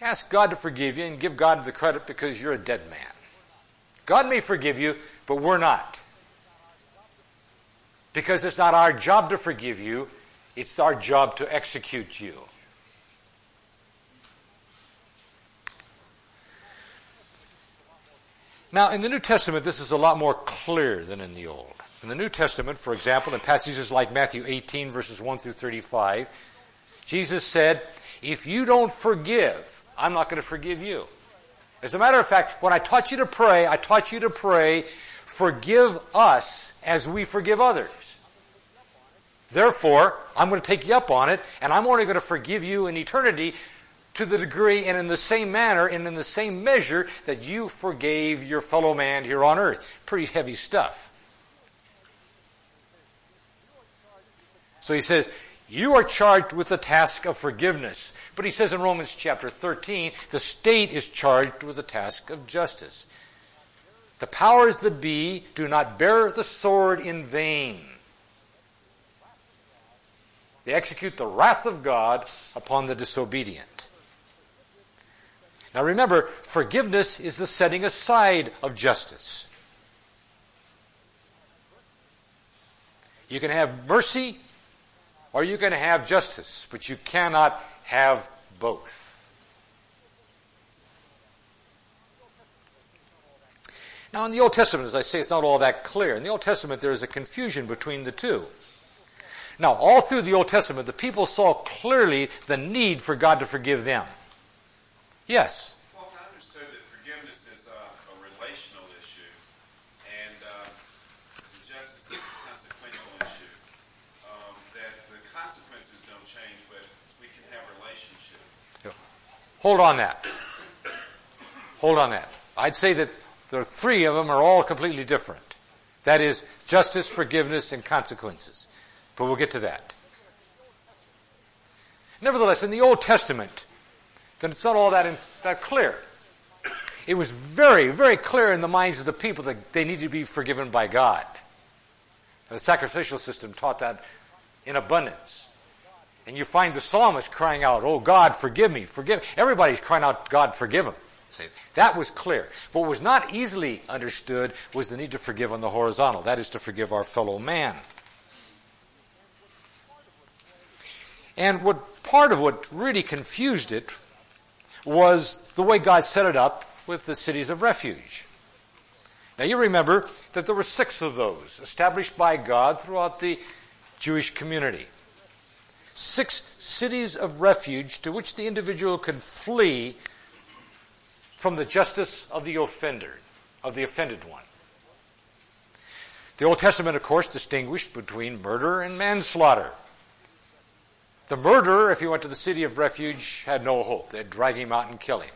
S1: ask God to forgive you and give God the credit because you're a dead man. God may forgive you, but we're not. Because it's not our job to forgive you, it's our job to execute you. Now, in the New Testament, this is a lot more clear than in the Old. In the New Testament, for example, in passages like Matthew 18, verses 1 through 35, Jesus said, If you don't forgive, I'm not going to forgive you. As a matter of fact, when I taught you to pray, I taught you to pray forgive us as we forgive others. Therefore, I'm going to take you up on it, and I'm only going to forgive you in eternity to the degree and in the same manner and in the same measure that you forgave your fellow man here on earth. Pretty heavy stuff. So he says, you are charged with the task of forgiveness. But he says in Romans chapter 13, the state is charged with the task of justice. The powers that be do not bear the sword in vain. They execute the wrath of God upon the disobedient. Now remember, forgiveness is the setting aside of justice. You can have mercy or you can have justice, but you cannot have both. Now, in the Old Testament, as I say, it's not all that clear. In the Old Testament, there is a confusion between the two. Now, all through the Old Testament, the people saw clearly the need for God to forgive them. Yes?
S2: Well, I understood that forgiveness is a, a relational issue, and uh, justice is a consequential issue. Um, that the consequences don't change, but we can have relationship.
S1: Hold on that. Hold on that. I'd say that the three of them are all completely different. That is, justice, forgiveness, and consequences. But we'll get to that. Nevertheless, in the Old Testament, then it's not all that, in, that clear. It was very, very clear in the minds of the people that they needed to be forgiven by God. And the sacrificial system taught that in abundance. And you find the psalmist crying out, Oh God, forgive me, forgive me. Everybody's crying out, God, forgive him. See, that was clear. What was not easily understood was the need to forgive on the horizontal. That is to forgive our fellow man. And what part of what really confused it was the way God set it up with the cities of refuge. Now you remember that there were six of those established by God throughout the Jewish community. Six cities of refuge to which the individual could flee from the justice of the offender, of the offended one. The Old Testament, of course, distinguished between murder and manslaughter. The murderer, if he went to the city of refuge, had no hope. They'd drag him out and kill him.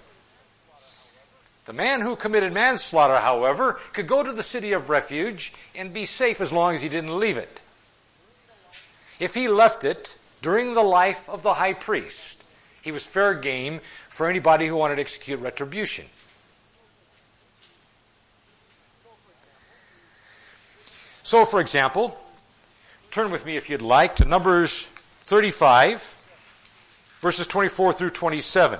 S1: The man who committed manslaughter, however, could go to the city of refuge and be safe as long as he didn't leave it. If he left it during the life of the high priest, he was fair game for anybody who wanted to execute retribution. So, for example, turn with me if you'd like to Numbers 35, verses 24 through 27.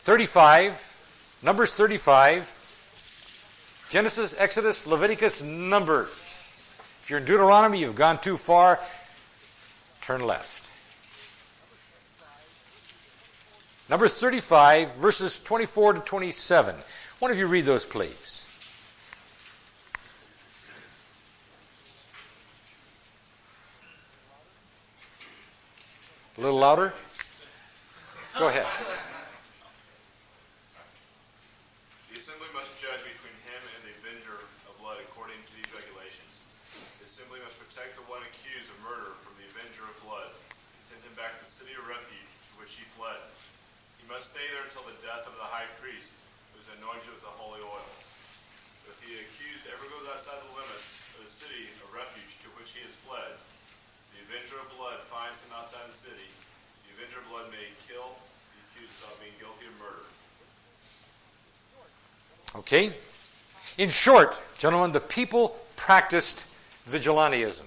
S1: Thirty-five, Numbers thirty-five, Genesis, Exodus, Leviticus, Numbers. If you're in Deuteronomy, you've gone too far. Turn left. Numbers 35, verses 24 to 27. One of you read those, please. A little louder? Go ahead.
S6: The assembly must judge between him and the avenger of blood according to these regulations. The assembly must protect the one accused of murder from the avenger of blood and send him back to the city of refuge to which he fled. He must stay there until the death of the high priest, who is anointed with the holy oil. If the accused ever goes outside the limits of the city of refuge to which he has fled, the avenger of blood finds him outside the city. The avenger of blood may kill the accused without being guilty of murder.
S1: Okay? In short, gentlemen, the people practiced vigilantism.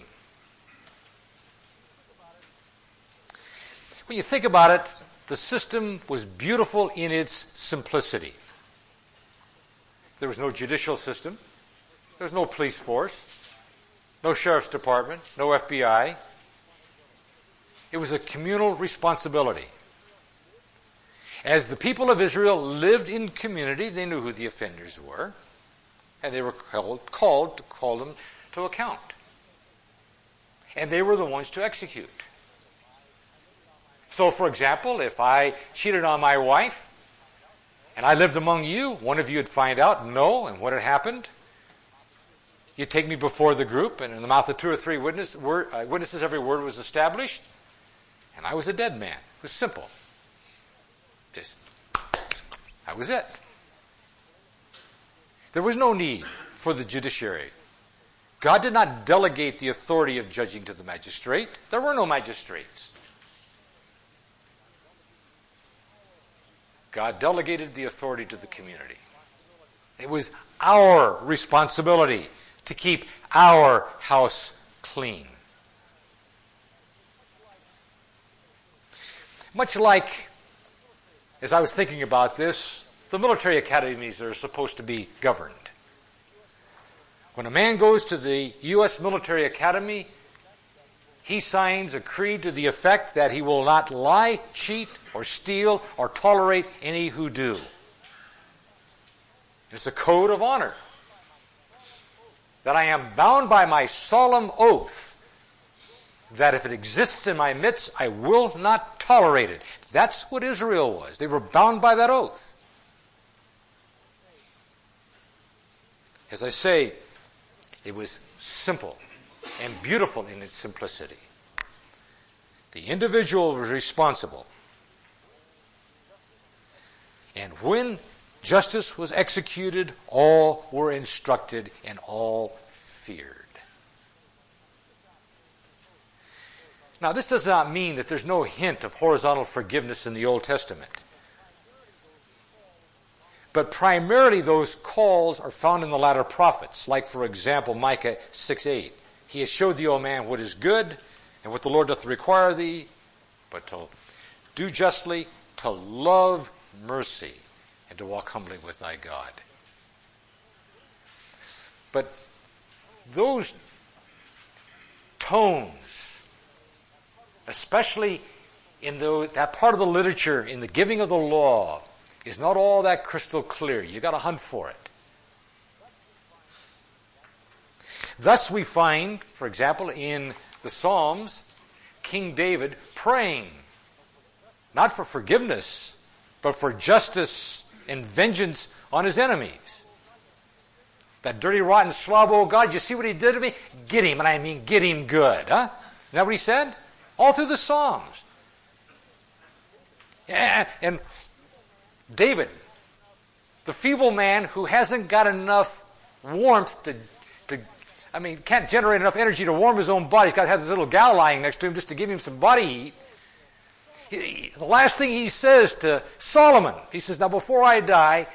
S1: When you think about it, the system was beautiful in its simplicity. There was no judicial system, there was no police force, no sheriff's department, no FBI. It was a communal responsibility. As the people of Israel lived in community, they knew who the offenders were. and they were called, called to call them to account. And they were the ones to execute. So, for example, if I cheated on my wife and I lived among you, one of you would find out, no, and what had happened. You'd take me before the group, and in the mouth of two or three witness, word, uh, witnesses, every word was established, and I was a dead man. It was simple. Just, that was it. There was no need for the judiciary. God did not delegate the authority of judging to the magistrate. There were no magistrates. God delegated the authority to the community. It was our responsibility to keep our house clean. Much like, as I was thinking about this, the military academies are supposed to be governed. When a man goes to the U.S. military academy, he signs a creed to the effect that he will not lie, cheat, or steal, or tolerate any who do. It's a code of honor. That I am bound by my solemn oath that if it exists in my midst, I will not tolerate it. That's what Israel was. They were bound by that oath. As I say, it was simple and beautiful in its simplicity. The individual was responsible. And when justice was executed, all were instructed and all feared. Now, this does not mean that there's no hint of horizontal forgiveness in the Old Testament. But primarily, those calls are found in the latter prophets, like, for example, Micah 6 8. He has showed thee, O man, what is good, and what the Lord doth require thee, but to do justly, to love mercy, and to walk humbly with thy God. But those tones, especially in the, that part of the literature, in the giving of the law, is not all that crystal clear. You got to hunt for it. Thus, we find, for example, in the Psalms, King David praying, not for forgiveness, but for justice and vengeance on his enemies. That dirty, rotten slob, oh God, you see what he did to me? Get him, and I mean get him good, huh? Isn't that what he said? All through the Psalms. And David, the feeble man who hasn't got enough warmth to, to I mean, can't generate enough energy to warm his own body. He's got to have this little gal lying next to him just to give him some body heat. He, the last thing he says to Solomon, he says, Now before I die,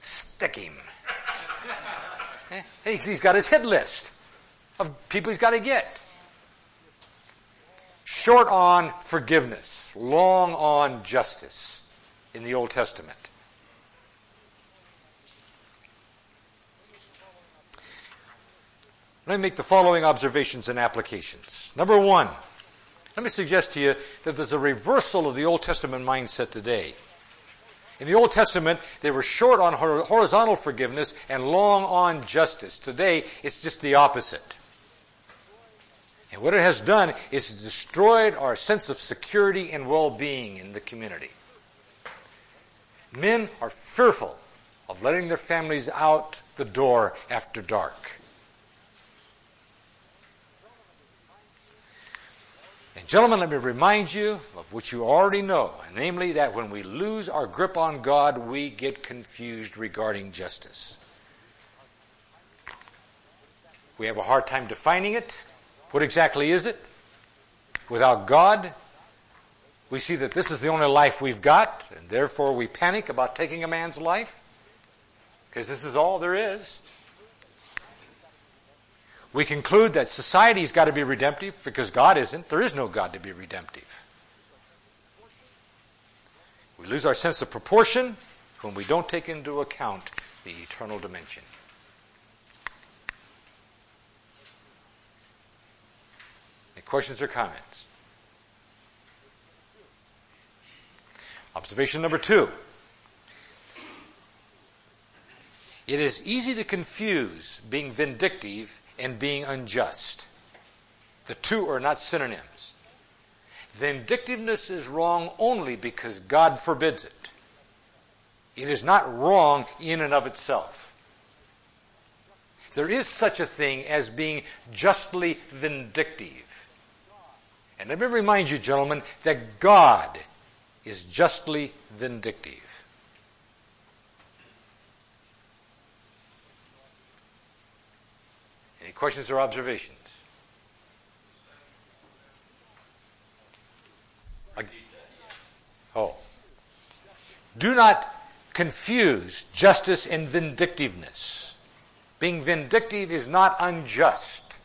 S1: stick him. Eh? he's got his hit list of people he's got to get. Short on forgiveness, long on justice in the Old Testament. Let me make the following observations and applications. Number one, let me suggest to you that there's a reversal of the Old Testament mindset today. In the Old Testament, they were short on horizontal forgiveness and long on justice. Today, it's just the opposite. And what it has done is destroyed our sense of security and well being in the community. Men are fearful of letting their families out the door after dark. And gentlemen, let me remind you of what you already know, namely that when we lose our grip on God, we get confused regarding justice. We have a hard time defining it. What exactly is it? Without God, we see that this is the only life we've got, and therefore we panic about taking a man's life, because this is all there is. We conclude that society's got to be redemptive because God isn't. There is no God to be redemptive. We lose our sense of proportion when we don't take into account the eternal dimension. Any questions or comments? Observation number two. It is easy to confuse being vindictive and being unjust. The two are not synonyms. Vindictiveness is wrong only because God forbids it. It is not wrong in and of itself. There is such a thing as being justly vindictive. And let me remind you, gentlemen, that God is justly vindictive. Any questions or observations? Oh. Do not confuse justice and vindictiveness. Being vindictive is not unjust.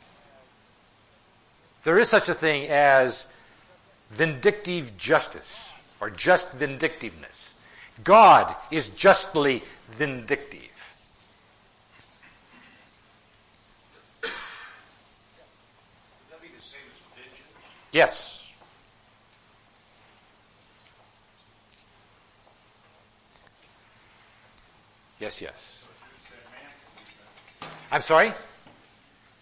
S1: There is such a thing as vindictive justice or just vindictiveness. God is justly vindictive.
S4: Would that be the same as vengeance?
S1: Yes. Yes, yes. I'm sorry?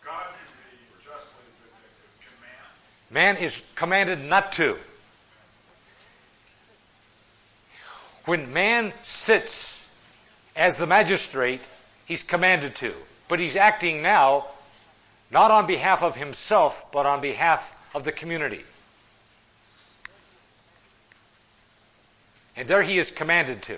S7: God be justly vindictive.
S1: Man
S7: man?
S1: is commanded not to. When man sits as the magistrate, he's commanded to. But he's acting now not on behalf of himself, but on behalf of the community. And there he is commanded to.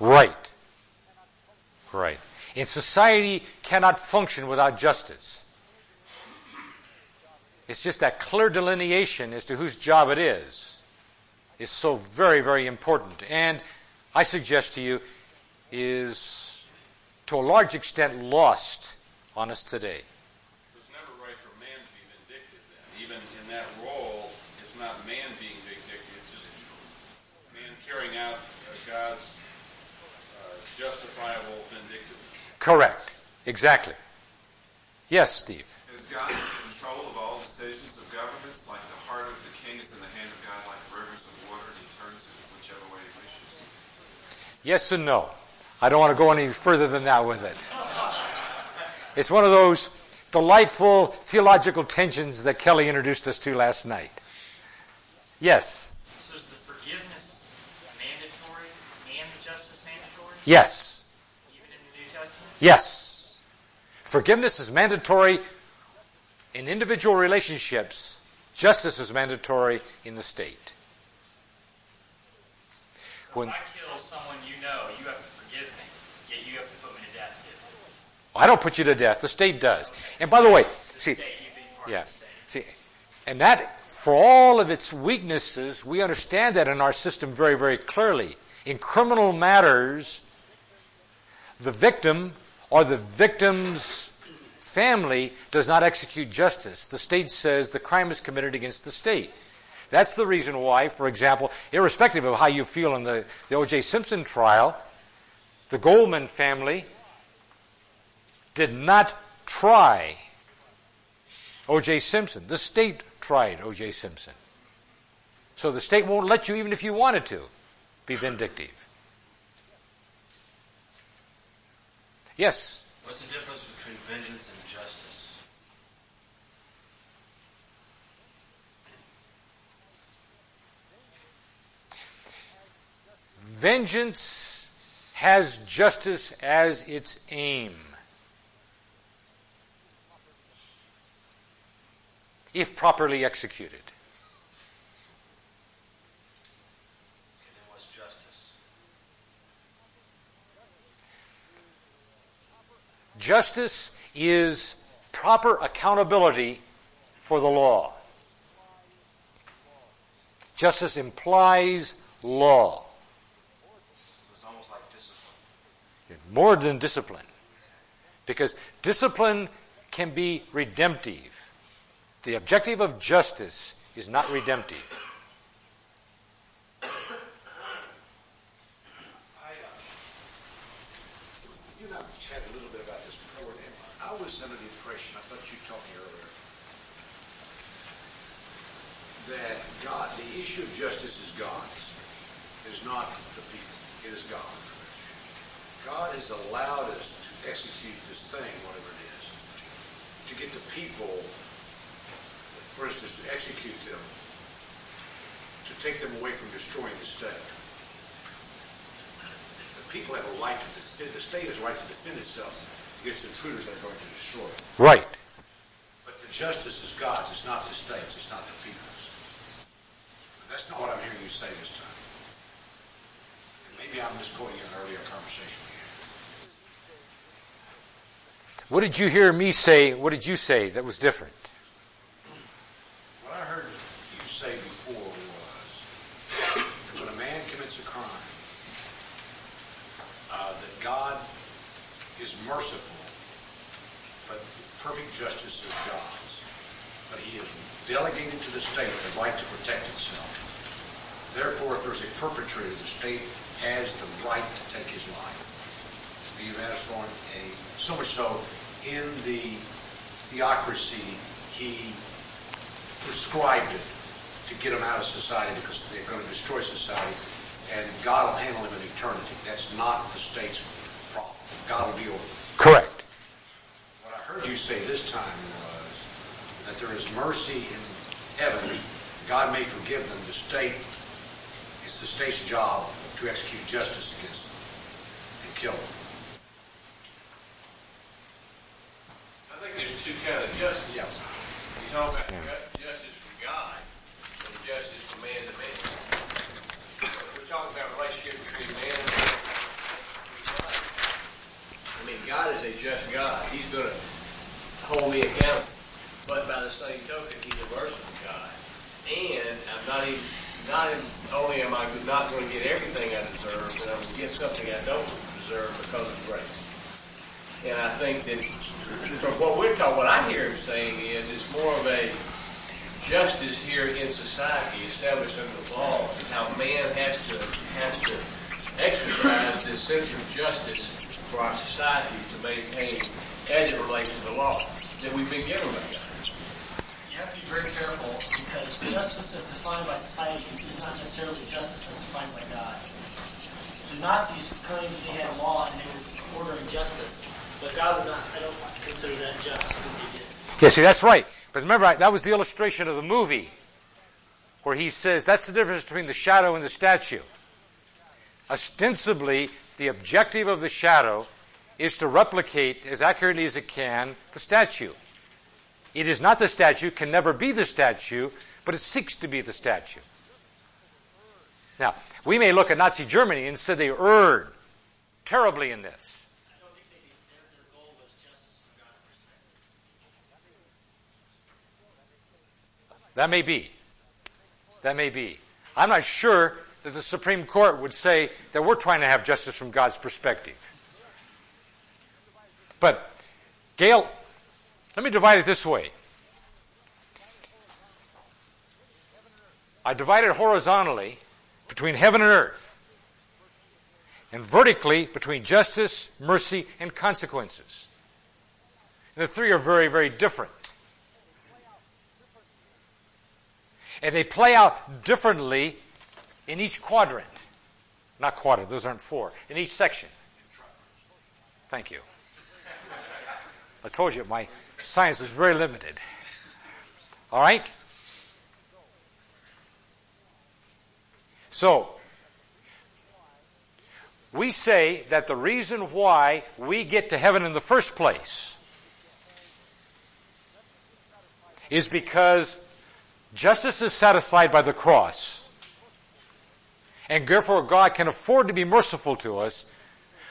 S1: Right. Right. And society cannot function without justice. It's just that clear delineation as to whose job it is is so very, very important. And I suggest to you is to a large extent lost on us today.
S8: It was never right for man to be vindictive then. Even in that role, it's not man being vindictive, it's just man carrying out uh, God's uh, justifiable vindictiveness.
S1: Correct. Exactly. Yes, Steve.
S2: Is God in control of all decisions of governments? Like the heart of the king is in the hand of God, like rivers of water, and he turns it whichever way he wishes?
S1: Yes and no. I don't want to go any further than that with it. It's one of those delightful theological tensions that Kelly introduced us to last night. Yes.
S9: So is the forgiveness mandatory and the justice mandatory,
S1: Yes.
S9: even in the New Testament?
S1: Yes. Forgiveness is mandatory in individual relationships. Justice is mandatory in the state.
S9: So
S1: When-
S9: if I kill someone you know, you have to forgive me, yet you have to put me to death too.
S1: I don't put you to death. The state does. And by the way, see, Yeah.
S9: of the state.
S1: See, and that, for all of its weaknesses, we understand that in our system very, very clearly. In criminal matters, the victim or the victim's family does not execute justice. The state says the crime is committed against the state. That's the reason why, for example, irrespective of how you feel in the, the O.J. Simpson trial, the Goldman family did not try O.J. Simpson. The state tried O.J. Simpson. So the state won't let you, even if you wanted to, be vindictive. Yes?
S10: What's the difference between vengeance and justice?
S1: Vengeance has justice as its aim. if properly executed.
S10: And then what's justice?
S1: Justice is proper accountability for the law. Justice implies law. More than discipline. Because discipline can be redemptive. The objective of justice is not redemptive.
S4: I, uh, you and I chatted a little bit about this before, and I was under the impression, I thought you told me earlier, that God, the issue of justice is God's, is not the people, it is God. God has allowed us to execute this thing, whatever it is, to get the people, for instance, to execute them, to take them away from destroying the state. The people have a right to defend, the state has a right to defend itself against intruders that are going to destroy it.
S1: Right.
S4: But the justice is God's, it's not the state's, it's not the people's. That's not what I'm hearing you say this time. And maybe I'm misquoting an earlier conversation we had.
S1: What did you hear me say? What did you say that was different?
S4: What I heard you say before was that when a man commits a crime, uh, that God is merciful, but perfect justice is God's. But he has delegated to the state the right to protect itself. Therefore, if there's a perpetrator, the state has the right to take his life. Be that as a so much so in the theocracy he prescribed it to get them out of society because they're going to destroy society, and God will handle them in eternity. That's not the state's problem. God will deal with it.
S1: Correct.
S4: What I heard you say this time that there is mercy in heaven. God may forgive them. The state, it's the state's job to execute justice against them and kill them.
S11: I think there's two kind of justice.
S4: Yes.
S11: You talk about ju- justice from God and justice from man to man. We're talking about relationship between man and man. I mean, God is a just God. He's going to hold me accountable. Same token, He's a merciful God. And I'm not even, not even, only am I not going to get everything I deserve, but I'm going to get something I don't deserve because of grace. And I think that from what we're talking, what I hear him saying is it's more of a justice here in society established under the law and how man has to has to exercise this sense of justice for our society to maintain as it relates to the law that we've been given by God.
S12: You have to be very careful because justice as defined by society is not necessarily justice as defined by God. The Nazis claimed they had a law and they were ordering justice, but God would not, I don't consider that just what they did.
S1: Yeah, see, that's right. But remember, that was the illustration of the movie where he says that's the difference between the shadow and the statue. Ostensibly, the objective of the shadow is to replicate as accurately as it can the statue. It is not the statue, can never be the statue, but it seeks to be the statue. Now, we may look at Nazi Germany and say they erred terribly in this. That may be. That may be. I'm not sure that the Supreme Court would say that we're trying to have justice from God's perspective. But, Gail, let me divide it this way. I divide it horizontally between heaven and earth, and vertically between justice, mercy, and consequences. And the three are very, very different. And they play out differently in each quadrant. Not quadrant, those aren't four. In each section. Thank you. I told you my science was very limited. All right? So, we say that the reason why we get to heaven in the first place is because justice is satisfied by the cross. And therefore God can afford to be merciful to us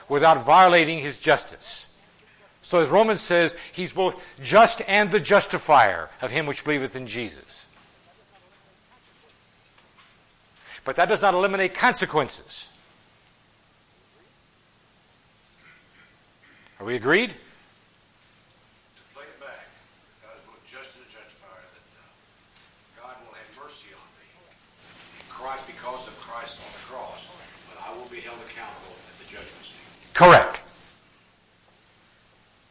S1: without violating his justice. So as Romans says, he's both just and the justifier of him which believeth in Jesus. But that does not eliminate consequences. Are we agreed?
S4: To play it back, God is both just and a justifier, that God will have mercy on Christ because of Christ on the cross, but I will be held accountable at the judgment seat.
S1: Correct.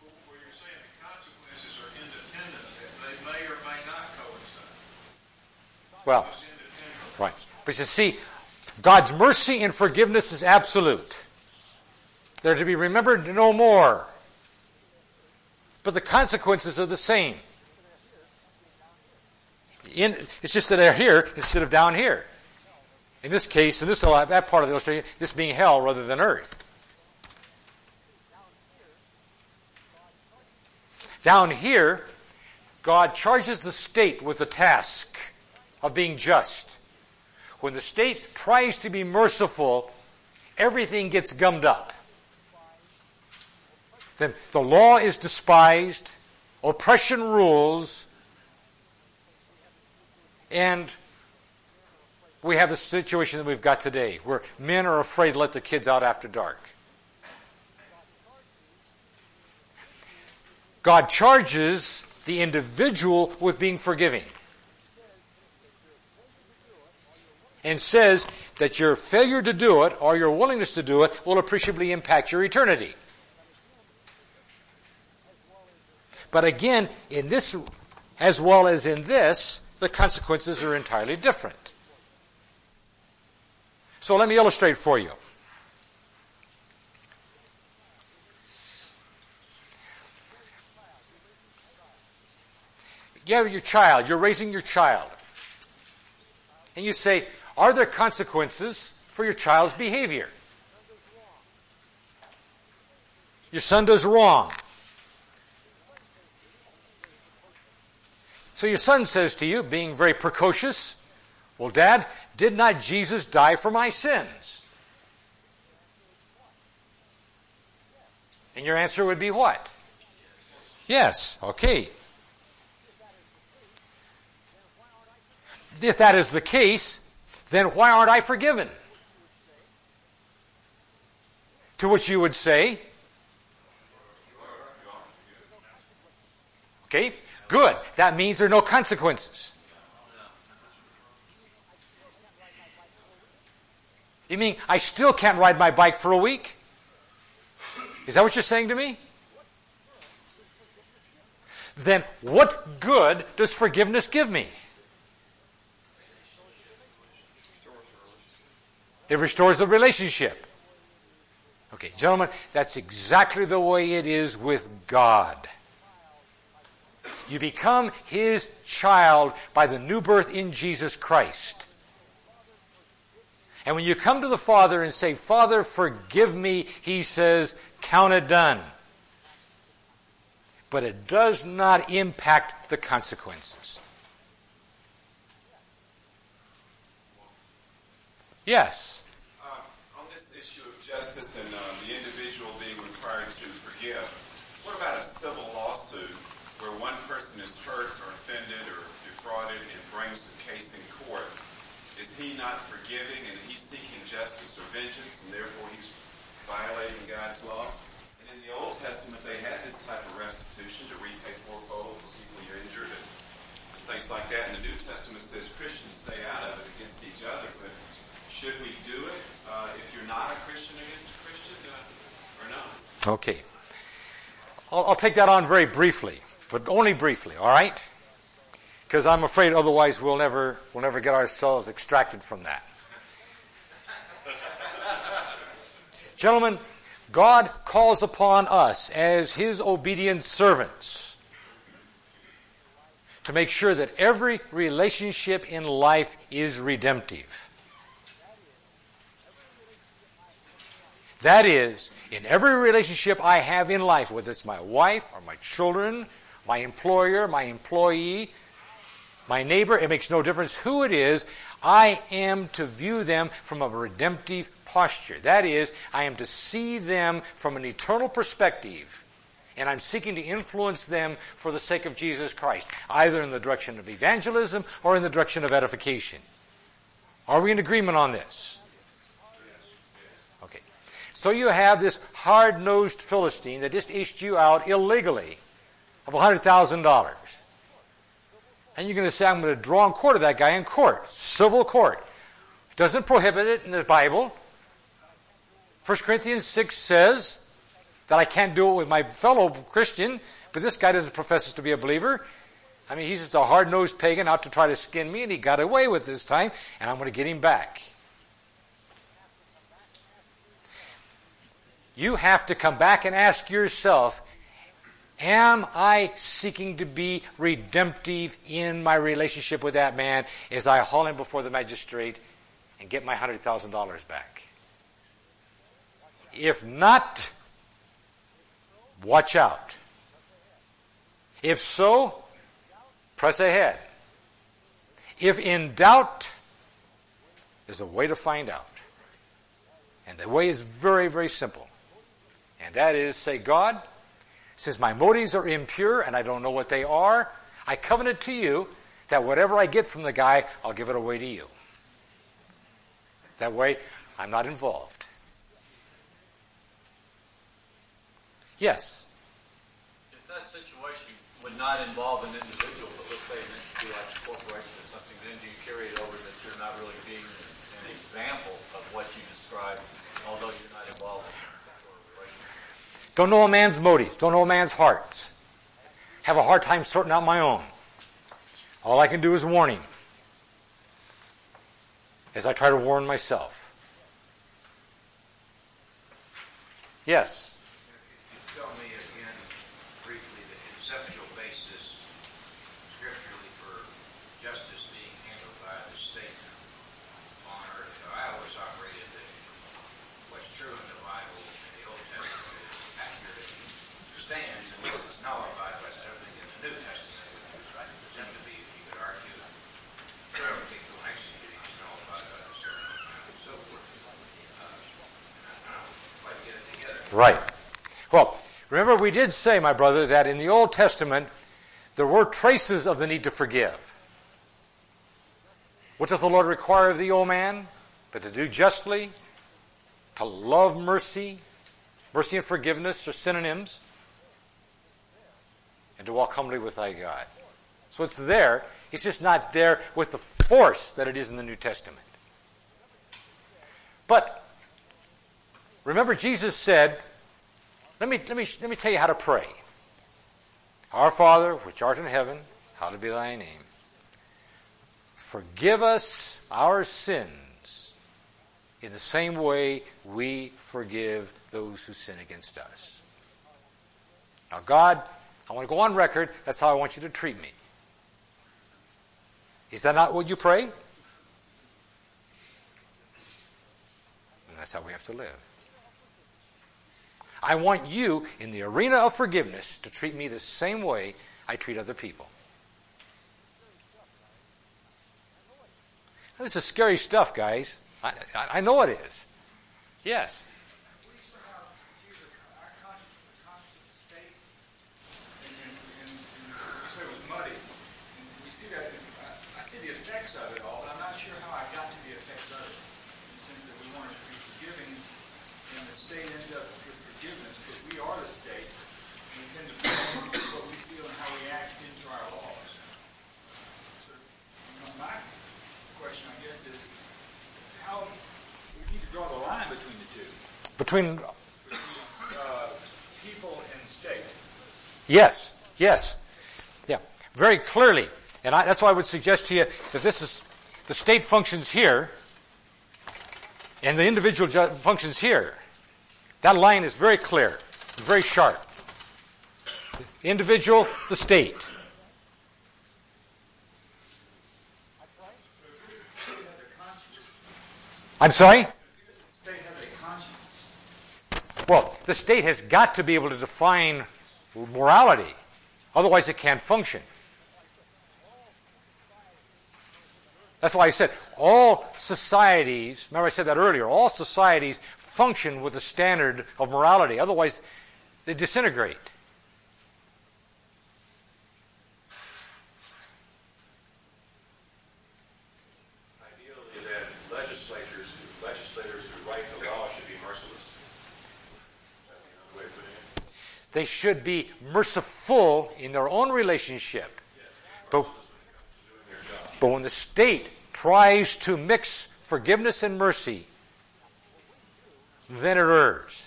S2: Well, you're saying the consequences are independent, that they may or may not coincide.
S1: Well, right. But you see, God's mercy and forgiveness is absolute. They're to be remembered no more. But the consequences are the same. In, it's just that they're here instead of down here. In this case, in this uh, that part of the illustration, this being hell rather than earth. Down here, God charges the state with the task of being just. When the state tries to be merciful, everything gets gummed up. Then the law is despised, oppression rules, and we have the situation that we've got today where men are afraid to let the kids out after dark. God charges the individual with being forgiving. And says that your failure to do it or your willingness to do it will appreciably impact your eternity. But again, in this, as well as in this, the consequences are entirely different. So let me illustrate for you. You have your child, you're raising your child. And you say, are there consequences for your child's behavior? Your son does wrong. So your son says to you, being very precocious, Well, Dad, did not Jesus die for my sins? And your answer would be what? Yes, okay. If that is the case, then why aren't I forgiven? To which you would say, okay, good. That means there are no consequences. You mean I still can't ride my bike for a week? Is that what you're saying to me? Then what good does forgiveness give me? It restores the relationship. Okay, gentlemen, that's exactly the way it is with God. You become His child by the new birth in Jesus Christ. And when you come to the Father and say, Father, forgive me, He says, count it done. But it does not impact the consequences. Yes.
S2: Uh, on this issue of justice and um, the individual being required to forgive, what about a civil lawsuit where one person is hurt or offended or defrauded and brings the case in court? Is he not forgiving and he's seeking justice or vengeance and therefore he's violating God's law? And in the Old Testament, they had this type of restitution to repay fourfold for people you're injured and things like that. And the New Testament says Christians stay out of it against each other. But should we do it uh, if you're not a Christian against a Christian uh, or not?
S1: Okay. I'll, I'll take that on very briefly, but only briefly, all right? Because I'm afraid otherwise we'll never, we'll never get ourselves extracted from that. Gentlemen, God calls upon us as His obedient servants to make sure that every relationship in life is redemptive. That is, in every relationship I have in life, whether it's my wife or my children, my employer, my employee, my neighbor, it makes no difference who it is, I am to view them from a redemptive posture. That is, I am to see them from an eternal perspective. And I'm seeking to influence them for the sake of Jesus Christ, either in the direction of evangelism or in the direction of edification. Are we in agreement on this? So you have this hard-nosed Philistine that just issued you out illegally of $100,000. And you're going to say, I'm going to draw in court of that guy in court, civil court. Doesn't prohibit it in the Bible. 1 Corinthians 6 says that I can't do it with my fellow Christian, but this guy doesn't profess to be a believer. I mean, he's just a hard-nosed pagan out to try to skin me, and he got away with this time, and I'm going to get him back. You have to come back and ask yourself, Am I seeking to be redemptive in my relationship with that man as I haul him before the magistrate and get my $100,000 back? If not, watch out. If so, press ahead. If in doubt, there's a way to find out. And the way is very, very simple. And that is say, God, since my motives are impure and I don't know what they are, I covenant to you that whatever I get from the guy, I'll give it away to you. That way, I'm not involved. Yes?
S13: If that situation would not involve an individual, but let's say an entity like a corporation or something, then do you carry it over that you're not really being an example of what you described, although you're not involved in
S1: don't know a man's motives. Don't know a man's hearts. Have a hard time sorting out my own. All I can do is warn him. As I try to warn myself. Yes. Right. Well, remember we did say, my brother, that in the Old Testament, there were traces of the need to forgive. What does the Lord require of thee, O man? But to do justly, to love mercy, mercy and forgiveness are synonyms, and to walk humbly with thy God. So it's there. It's just not there with the force that it is in the New Testament. But Remember, Jesus said, let me, let me, let me tell you how to pray. Our Father, which art in heaven, hallowed be thy name. Forgive us our sins in the same way we forgive those who sin against us. Now, God, I want to go on record. That's how I want you to treat me. Is that not what you pray? And that's how we have to live. I want you, in the arena of forgiveness, to treat me the same way I treat other people. This is scary stuff, guys. I, I, know it is. Yes. Between
S5: uh, people and state.
S1: Yes, yes, yeah, very clearly, and I, that's why I would suggest to you that this is the state functions here, and the individual ju- functions here. That line is very clear, very sharp. The individual, the state. I'm sorry? Well, the state has got to be able to define morality. Otherwise it can't function. That's why I said all societies, remember I said that earlier, all societies function with a standard of morality. Otherwise, they disintegrate.
S2: Ideally, then, legislators, legislators who write the law should be merciless. Is that the way of putting it?
S1: They should be merciful in their own relationship. But, but when the state tries to mix forgiveness and mercy, then it errs.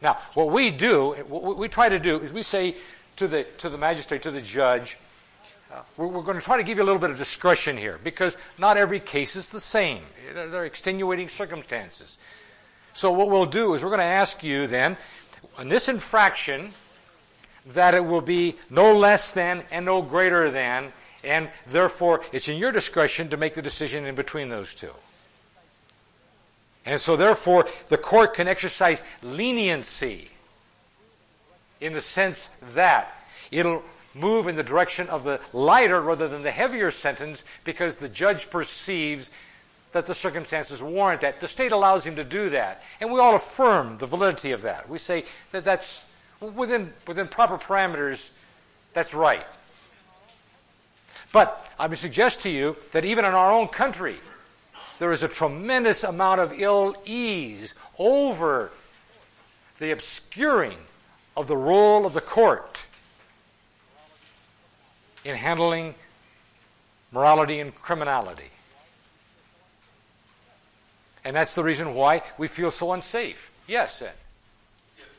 S1: Now, what we do, what we try to do is we say to the, to the magistrate, to the judge, uh, we're, we're, going to try to give you a little bit of discretion here because not every case is the same. There, there are extenuating circumstances. So what we'll do is we're going to ask you then, on this infraction, that it will be no less than and no greater than, and therefore it's in your discretion to make the decision in between those two. And so therefore the court can exercise leniency in the sense that it'll move in the direction of the lighter rather than the heavier sentence because the judge perceives that the circumstances warrant that. The state allows him to do that. And we all affirm the validity of that. We say that that's within, within proper parameters, that's right. But I would suggest to you that even in our own country, there is a tremendous amount of ill ease over the obscuring of the role of the court in handling morality and criminality. And that's the reason why we feel so unsafe. Yes, Ed.